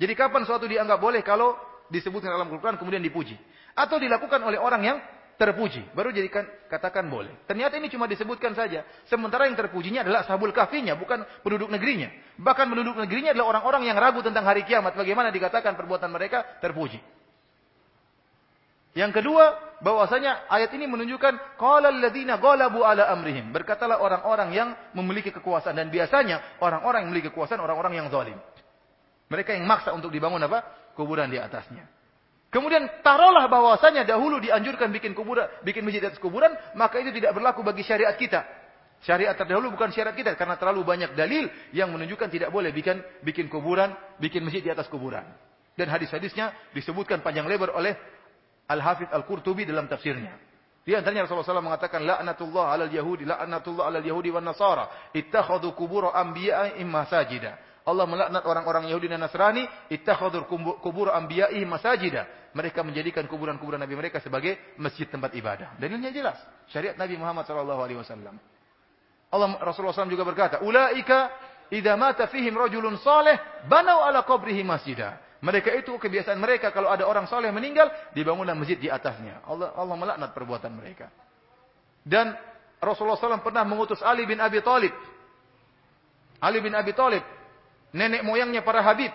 Jadi kapan suatu dianggap boleh kalau disebutkan dalam Al-Quran kemudian dipuji. Atau dilakukan oleh orang yang terpuji. Baru jadikan katakan boleh. Ternyata ini cuma disebutkan saja. Sementara yang terpujinya adalah sahabul kafinya, bukan penduduk negerinya. Bahkan penduduk negerinya adalah orang-orang yang ragu tentang hari kiamat. Bagaimana dikatakan perbuatan mereka terpuji. Yang kedua, bahwasanya ayat ini menunjukkan qala alladziina ghalabu ala amrihim. Berkatalah orang-orang yang memiliki kekuasaan dan biasanya orang-orang yang memiliki kekuasaan orang-orang yang zalim. Mereka yang maksa untuk dibangun apa? kuburan di atasnya. Kemudian taruhlah bahwasanya dahulu dianjurkan bikin kuburan, bikin masjid di atas kuburan, maka itu tidak berlaku bagi syariat kita. Syariat terdahulu bukan syariat kita karena terlalu banyak dalil yang menunjukkan tidak boleh bikin bikin kuburan, bikin masjid di atas kuburan. Dan hadis-hadisnya disebutkan panjang lebar oleh Al-Hafidz Al-Qurtubi dalam tafsirnya. Di antaranya Rasulullah SAW mengatakan la'natullah 'alal yahudi la'natullah 'alal yahudi wan nasara ittakhadhu qubur anbiya'ihim masajida. Allah melaknat orang-orang Yahudi dan Nasrani, ittakhadur kubur anbiya'i masajida. Mereka menjadikan kuburan-kuburan nabi mereka sebagai masjid tempat ibadah. Dalilnya jelas, syariat Nabi Muhammad sallallahu alaihi wasallam. Allah Rasulullah SAW juga berkata, "Ulaika idza mata fihim rajulun saleh, banau ala qabrihi masjida." Mereka itu kebiasaan mereka kalau ada orang saleh meninggal, dibangunlah masjid di atasnya. Allah Allah melaknat perbuatan mereka. Dan Rasulullah SAW pernah mengutus Ali bin Abi Thalib. Ali bin Abi Thalib nenek moyangnya para habib.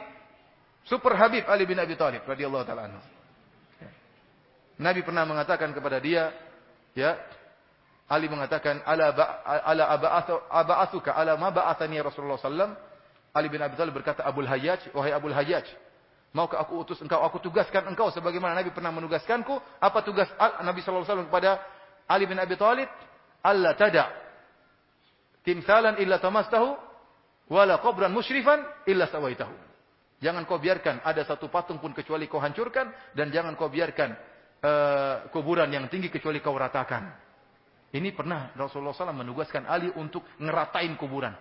Super Habib Ali bin Abi Thalib radhiyallahu taala anhu. Nabi pernah mengatakan kepada dia, ya, Ali mengatakan ala ba, ala aba'athu aba'athuka ala ma ba'athani Rasulullah sallam. Ali bin Abi Thalib berkata Abul Hayyaj, wahai Abul Hayyaj, Maukah aku utus engkau? Aku tugaskan engkau sebagaimana Nabi pernah menugaskanku. Apa tugas Nabi sallallahu alaihi wasallam kepada Ali bin Abi Thalib? Allah tada timsalan illa tamastahu wala qabran musyrifan illa sawaitahu. Jangan kau biarkan ada satu patung pun kecuali kau hancurkan dan jangan kau biarkan uh, kuburan yang tinggi kecuali kau ratakan. Ini pernah Rasulullah SAW menugaskan Ali untuk ngeratain kuburan.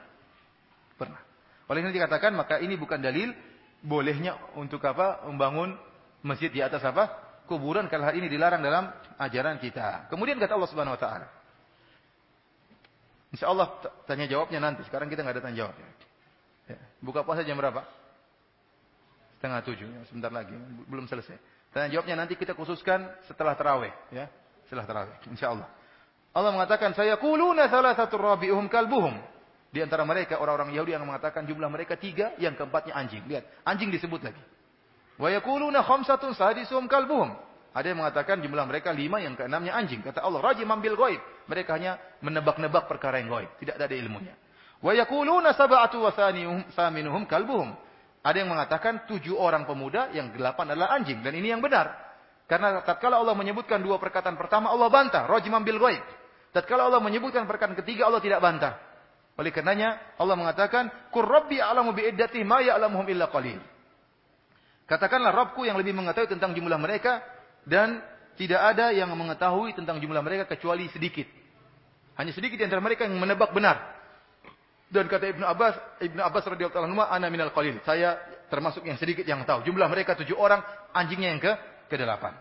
Pernah. Oleh ini dikatakan maka ini bukan dalil bolehnya untuk apa membangun masjid di atas apa kuburan kalau hal ini dilarang dalam ajaran kita. Kemudian kata Allah Subhanahu Wa Taala, Insya Allah tanya jawabnya nanti. Sekarang kita nggak ada tanya jawab. Ya. Buka puasa jam berapa? Setengah tujuh. Ya, sebentar lagi. Belum selesai. Tanya jawabnya nanti kita khususkan setelah terawih. Ya. Setelah terawih. Insya Allah. Allah mengatakan, saya kuluna salah satu rabi'uhum kalbuhum. Di antara mereka orang-orang Yahudi yang mengatakan jumlah mereka tiga, yang keempatnya anjing. Lihat, anjing disebut lagi. Wa yakuluna khamsatun sadisuhum kalbuhum. Ada yang mengatakan jumlah mereka lima, yang keenamnya anjing. Kata Allah, rajim ambil goib. Mereka hanya menebak-nebak perkara yang goib. Tidak ada ilmunya. Wa sab'atu wa saminuhum kalbuhum. Ada yang mengatakan tujuh orang pemuda, yang delapan adalah anjing. Dan ini yang benar. Karena tatkala Allah menyebutkan dua perkataan pertama, Allah bantah. Rajim ambil goib. Tatkala Allah menyebutkan perkataan ketiga, Allah tidak bantah. Oleh karenanya, Allah mengatakan, Kur Rabbi a'lamu bi'iddati ma ya'lamuhum illa qalil. Katakanlah Rabbku yang lebih mengetahui tentang jumlah mereka dan tidak ada yang mengetahui tentang jumlah mereka kecuali sedikit. Hanya sedikit di antara mereka yang menebak benar. Dan kata Ibnu Abbas, Ibnu Abbas radhiyallahu anhu, "Ana minal qalil." Saya termasuk yang sedikit yang tahu. Jumlah mereka tujuh orang, anjingnya yang ke ke delapan.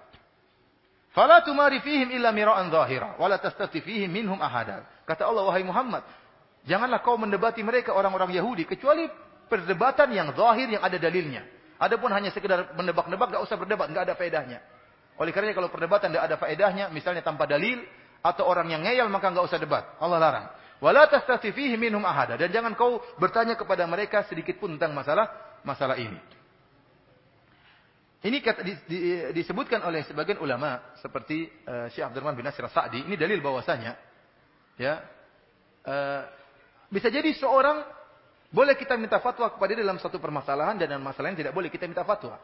Fala tumari fihim illa mira'an zahira, wala tastati fihim minhum ahada. Kata Allah, wahai Muhammad, janganlah kau mendebati mereka orang-orang Yahudi kecuali perdebatan yang zahir yang ada dalilnya. Adapun hanya sekedar menebak-nebak, enggak usah berdebat, enggak ada faedahnya. Oleh karenanya kalau perdebatan tidak ada faedahnya, misalnya tanpa dalil atau orang yang ngeyel maka enggak usah debat. Allah larang. Wala tastati fihi minhum ahada dan jangan kau bertanya kepada mereka sedikit pun tentang masalah masalah ini. Ini kata, di, di, disebutkan oleh sebagian ulama seperti uh, Syekh Abdurrahman bin Nasir Sa'di, ini dalil bahwasanya ya uh, bisa jadi seorang boleh kita minta fatwa kepada dia dalam satu permasalahan dan dalam masalah yang tidak boleh kita minta fatwa.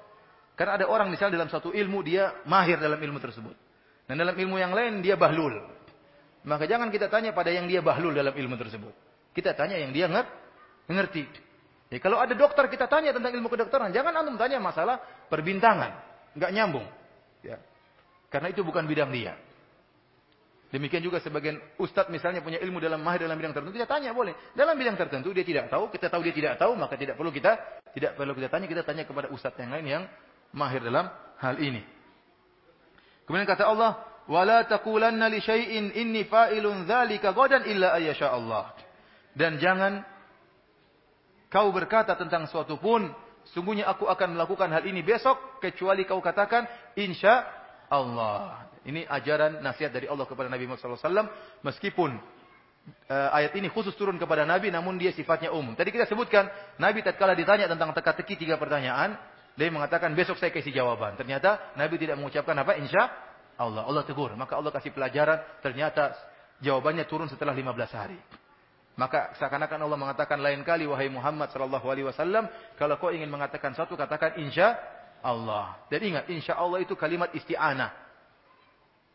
Karena ada orang misalnya dalam satu ilmu dia mahir dalam ilmu tersebut. Dan dalam ilmu yang lain dia bahlul. Maka jangan kita tanya pada yang dia bahlul dalam ilmu tersebut. Kita tanya yang dia ngerti. Ya, kalau ada dokter kita tanya tentang ilmu kedokteran. Jangan antum tanya masalah perbintangan. Enggak nyambung. Ya. Karena itu bukan bidang dia. Demikian juga sebagian ustadz misalnya punya ilmu dalam mahir dalam bidang tertentu, kita tanya boleh. Dalam bidang tertentu dia tidak tahu, kita tahu dia tidak tahu, maka tidak perlu kita tidak perlu kita tanya, kita tanya kepada ustadz yang lain yang mahir dalam hal ini. Kemudian kata Allah, "Wala taqulanna li syai'in inni fa'ilun dzalika ghadan illa ayyasha Allah." Dan jangan kau berkata tentang suatu pun, sungguhnya aku akan melakukan hal ini besok kecuali kau katakan insya Allah. Ini ajaran nasihat dari Allah kepada Nabi Muhammad SAW. Meskipun uh, ayat ini khusus turun kepada Nabi, namun dia sifatnya umum. Tadi kita sebutkan, Nabi tatkala ditanya tentang teka-teki tiga pertanyaan, dia mengatakan besok saya kasih jawaban. Ternyata Nabi tidak mengucapkan apa? Insya Allah. Allah tegur. Maka Allah kasih pelajaran. Ternyata jawabannya turun setelah 15 hari. Maka seakan-akan Allah mengatakan lain kali wahai Muhammad sallallahu alaihi wasallam, kalau kau ingin mengatakan satu katakan insya Allah. Dan ingat, insya Allah itu kalimat isti'anah.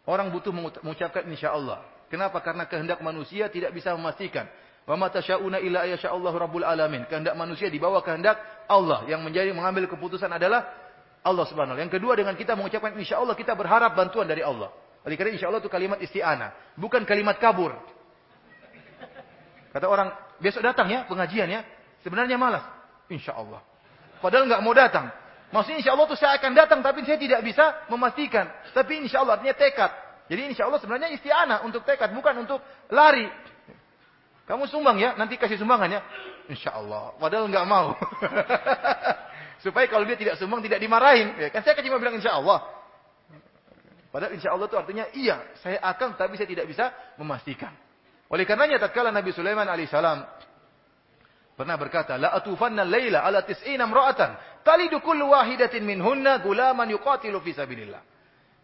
Orang butuh mengucapkan insya Allah. Kenapa? Karena kehendak manusia tidak bisa memastikan. Wa ma tasyauna illa Allah rabbul alamin. Kehendak manusia di bawah kehendak Allah. Yang menjadi mengambil keputusan adalah Allah Subhanahu Yang kedua dengan kita mengucapkan insya Allah kita berharap bantuan dari Allah. Oleh karena insya Allah itu kalimat isti'anah, bukan kalimat kabur. Kata orang, besok datang ya pengajian ya. Sebenarnya malas. Insya Allah. Padahal nggak mau datang. Maksudnya insya Allah itu saya akan datang, tapi saya tidak bisa memastikan. Tapi insya Allah artinya tekad. Jadi insya Allah sebenarnya isti'anah untuk tekad, bukan untuk lari. Kamu sumbang ya, nanti kasih sumbangan ya. Insya Allah. Padahal nggak mau. Supaya kalau dia tidak sumbang tidak dimarahin. Ya, kan saya kan cuma bilang insya Allah. Padahal insya Allah itu artinya iya, saya akan tapi saya tidak bisa memastikan. Oleh karenanya tatkala Nabi Sulaiman alaihissalam pernah berkata, "La atufanna laila ala tis'ina imra'atan, talidu kullu wahidatin minhunna gulaman yuqatilu fi sabilillah."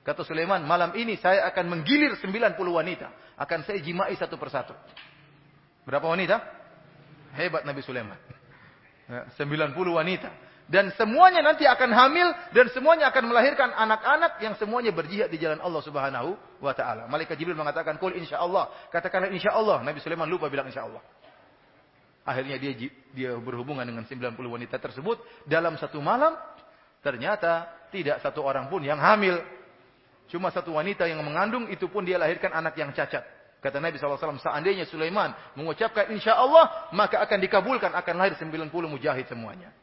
Kata Sulaiman, malam ini saya akan menggilir 90 wanita, akan saya jimai satu persatu. Berapa wanita? Hebat Nabi Sulaiman. 90 ya, wanita. Dan semuanya nanti akan hamil dan semuanya akan melahirkan anak-anak yang semuanya berjihad di jalan Allah Subhanahu wa taala. Malaikat Jibril mengatakan, "Qul insyaallah." Katakanlah insyaallah. Nabi Sulaiman lupa bilang insyaallah. Akhirnya dia dia berhubungan dengan 90 wanita tersebut dalam satu malam. Ternyata tidak satu orang pun yang hamil. Cuma satu wanita yang mengandung itu pun dia lahirkan anak yang cacat. Kata Nabi SAW, seandainya Sulaiman mengucapkan insya Allah, maka akan dikabulkan, akan lahir 90 mujahid semuanya.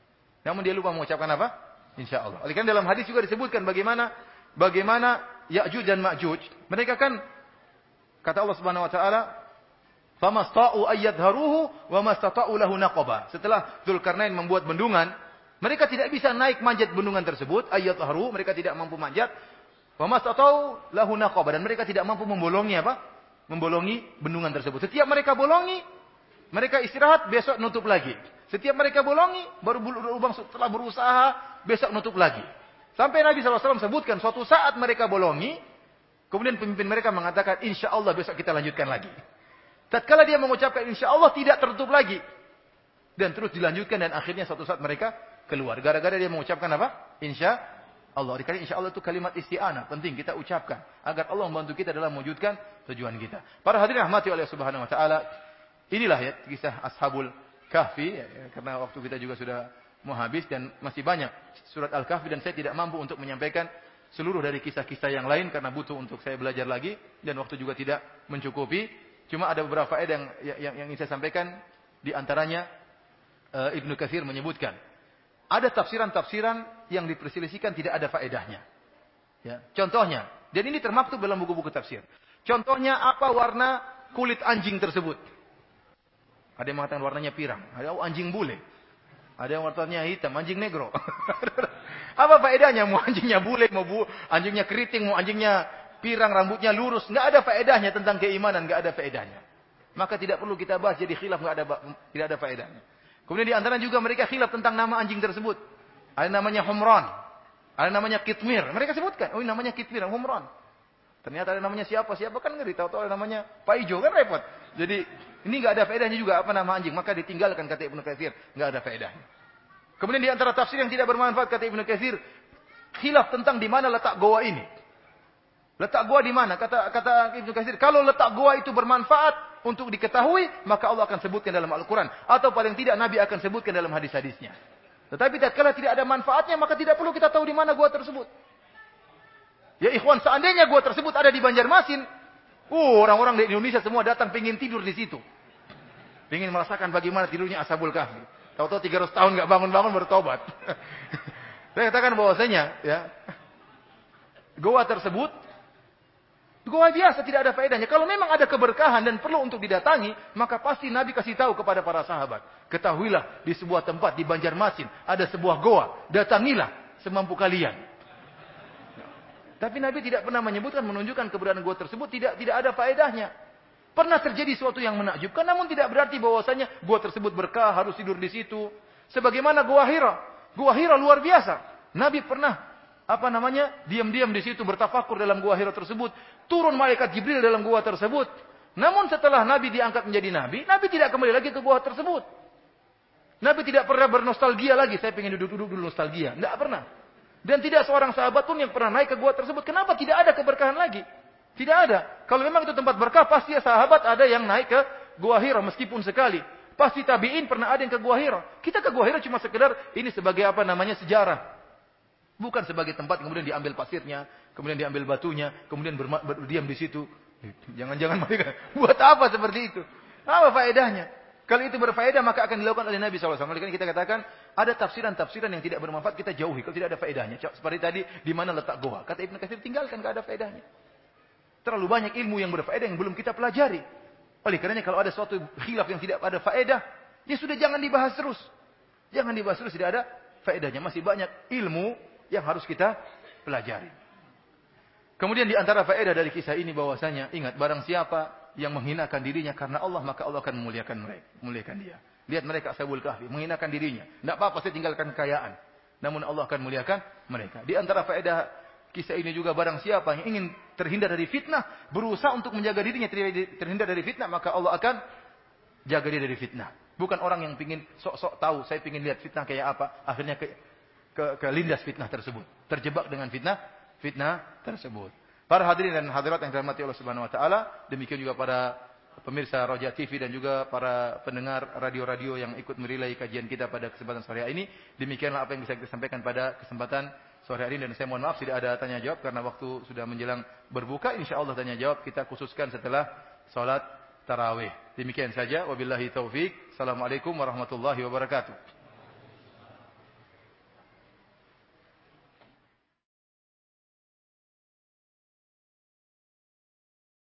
Namun dia lupa mengucapkan apa? Insya Allah. Oleh karena dalam hadis juga disebutkan bagaimana bagaimana Ya'juj dan Ma'juj. Mereka kan kata Allah Subhanahu wa taala, "Famasta'u ayyadharuhu wa mastata'u lahu naqaba." Setelah Dzulkarnain membuat bendungan, mereka tidak bisa naik manjat bendungan tersebut, ayyadharu, mereka tidak mampu manjat. Wa mastata'u lahu naqaba dan mereka tidak mampu membolongi apa? Membolongi bendungan tersebut. Setiap mereka bolongi, mereka istirahat, besok nutup lagi. Setiap mereka bolongi, baru lubang setelah berusaha, besok nutup lagi. Sampai Nabi SAW sebutkan, suatu saat mereka bolongi, kemudian pemimpin mereka mengatakan, insya Allah besok kita lanjutkan lagi. Tatkala dia mengucapkan insya Allah tidak tertutup lagi. Dan terus dilanjutkan dan akhirnya suatu saat mereka keluar. Gara-gara dia mengucapkan apa? Insya Allah. Dikali insya Allah itu kalimat isti'anah. Penting kita ucapkan. Agar Allah membantu kita dalam mewujudkan tujuan kita. Para hadirin rahmati oleh subhanahu wa ta'ala. Inilah ya kisah ashabul Kahfi ya, karena waktu kita juga sudah mau habis dan masih banyak surat Al-Kahfi dan saya tidak mampu untuk menyampaikan seluruh dari kisah-kisah yang lain karena butuh untuk saya belajar lagi dan waktu juga tidak mencukupi. Cuma ada beberapa faedah yang, yang, yang ingin saya sampaikan di antaranya uh, Ibnu Katsir menyebutkan ada tafsiran-tafsiran yang diperselisihkan tidak ada faedahnya. Ya, contohnya, dan ini termaktub dalam buku-buku tafsir. Contohnya apa warna kulit anjing tersebut? Ada yang mengatakan warnanya pirang. Ada oh, anjing bule. Ada yang warnanya hitam, anjing negro. Apa faedahnya? Mau anjingnya bule, mau bu, anjingnya keriting, mau anjingnya pirang, rambutnya lurus. Nggak ada faedahnya tentang keimanan, nggak ada faedahnya. Maka tidak perlu kita bahas jadi khilaf nggak ada tidak ada faedahnya. Kemudian di antara juga mereka khilaf tentang nama anjing tersebut. Ada namanya Humran. Ada namanya Kitmir. Mereka sebutkan, oh ini namanya Kitmir, Humran. Ternyata ada namanya siapa? Siapa kan ngeri. Tahu-tahu ada namanya Pak Ijo kan repot. Jadi ini nggak ada faedahnya juga apa nama anjing, maka ditinggalkan kata Ibnu Katsir, nggak ada faedahnya. Kemudian di antara tafsir yang tidak bermanfaat kata Ibnu Katsir, khilaf tentang di mana letak goa ini. Letak goa di mana? Kata kata Ibnu Katsir, kalau letak goa itu bermanfaat untuk diketahui, maka Allah akan sebutkan dalam Al-Qur'an atau paling tidak Nabi akan sebutkan dalam hadis-hadisnya. Tetapi tatkala tidak ada manfaatnya, maka tidak perlu kita tahu di mana goa tersebut. Ya ikhwan, seandainya gua tersebut ada di Banjarmasin, uh, orang-orang di Indonesia semua datang pingin tidur di situ. Ingin merasakan bagaimana tidurnya Ashabul Kahfi. Tahu-tahu 300 tahun nggak bangun-bangun bertobat. Saya katakan bahwasanya ya goa tersebut goa biasa tidak ada faedahnya. Kalau memang ada keberkahan dan perlu untuk didatangi, maka pasti Nabi kasih tahu kepada para sahabat. Ketahuilah di sebuah tempat di Banjarmasin ada sebuah goa, datangilah semampu kalian. Tapi Nabi tidak pernah menyebutkan menunjukkan keberadaan gua tersebut tidak tidak ada faedahnya. Pernah terjadi sesuatu yang menakjubkan, namun tidak berarti bahwasanya gua tersebut berkah harus tidur di situ. Sebagaimana gua Hira, gua Hira luar biasa. Nabi pernah apa namanya diam-diam di situ bertafakur dalam gua Hira tersebut. Turun malaikat Jibril dalam gua tersebut. Namun setelah Nabi diangkat menjadi Nabi, Nabi tidak kembali lagi ke gua tersebut. Nabi tidak pernah bernostalgia lagi. Saya ingin duduk-duduk dulu nostalgia. Tidak pernah. Dan tidak seorang sahabat pun yang pernah naik ke gua tersebut. Kenapa tidak ada keberkahan lagi? Tidak ada. Kalau memang itu tempat berkah, pasti sahabat ada yang naik ke Gua Hira meskipun sekali. Pasti tabi'in pernah ada yang ke Gua Hira. Kita ke Gua Hira cuma sekedar ini sebagai apa namanya sejarah. Bukan sebagai tempat kemudian diambil pasirnya, kemudian diambil batunya, kemudian berdiam di situ. Jangan-jangan mereka buat apa seperti itu? Apa faedahnya? Kalau itu berfaedah maka akan dilakukan oleh Nabi SAW. Oleh kita katakan ada tafsiran-tafsiran yang tidak bermanfaat kita jauhi kalau tidak ada faedahnya. Seperti tadi di mana letak goa? Kata Ibnu Katsir tinggalkan tidak ada faedahnya. Terlalu banyak ilmu yang berfaedah yang belum kita pelajari. Oleh karenanya kalau ada suatu khilaf yang tidak ada faedah, ya sudah jangan dibahas terus. Jangan dibahas terus tidak ada faedahnya. Masih banyak ilmu yang harus kita pelajari. Kemudian di antara faedah dari kisah ini bahwasanya ingat barang siapa yang menghinakan dirinya karena Allah maka Allah akan memuliakan mereka, memuliakan dia. Lihat mereka Ashabul Kahfi menghinakan dirinya. Tidak apa-apa saya tinggalkan kekayaan. Namun Allah akan muliakan mereka. Di antara faedah Kisah ini juga barang siapa yang ingin terhindar dari fitnah, berusaha untuk menjaga dirinya terhindar dari fitnah, maka Allah akan jaga dia dari fitnah. Bukan orang yang ingin sok-sok tahu, saya ingin lihat fitnah kayak apa, akhirnya ke, lindas fitnah tersebut. Terjebak dengan fitnah fitnah tersebut. Para hadirin dan hadirat yang dirahmati Allah Subhanahu wa taala, demikian juga para pemirsa Roja TV dan juga para pendengar radio-radio yang ikut merilai kajian kita pada kesempatan sore ini. Demikianlah apa yang bisa kita sampaikan pada kesempatan sore hari ini dan saya mohon maaf tidak ada tanya jawab karena waktu sudah menjelang berbuka. Insyaallah tanya jawab kita khususkan setelah salat tarawih. Demikian saja wabillahi taufik. Assalamualaikum warahmatullahi wabarakatuh.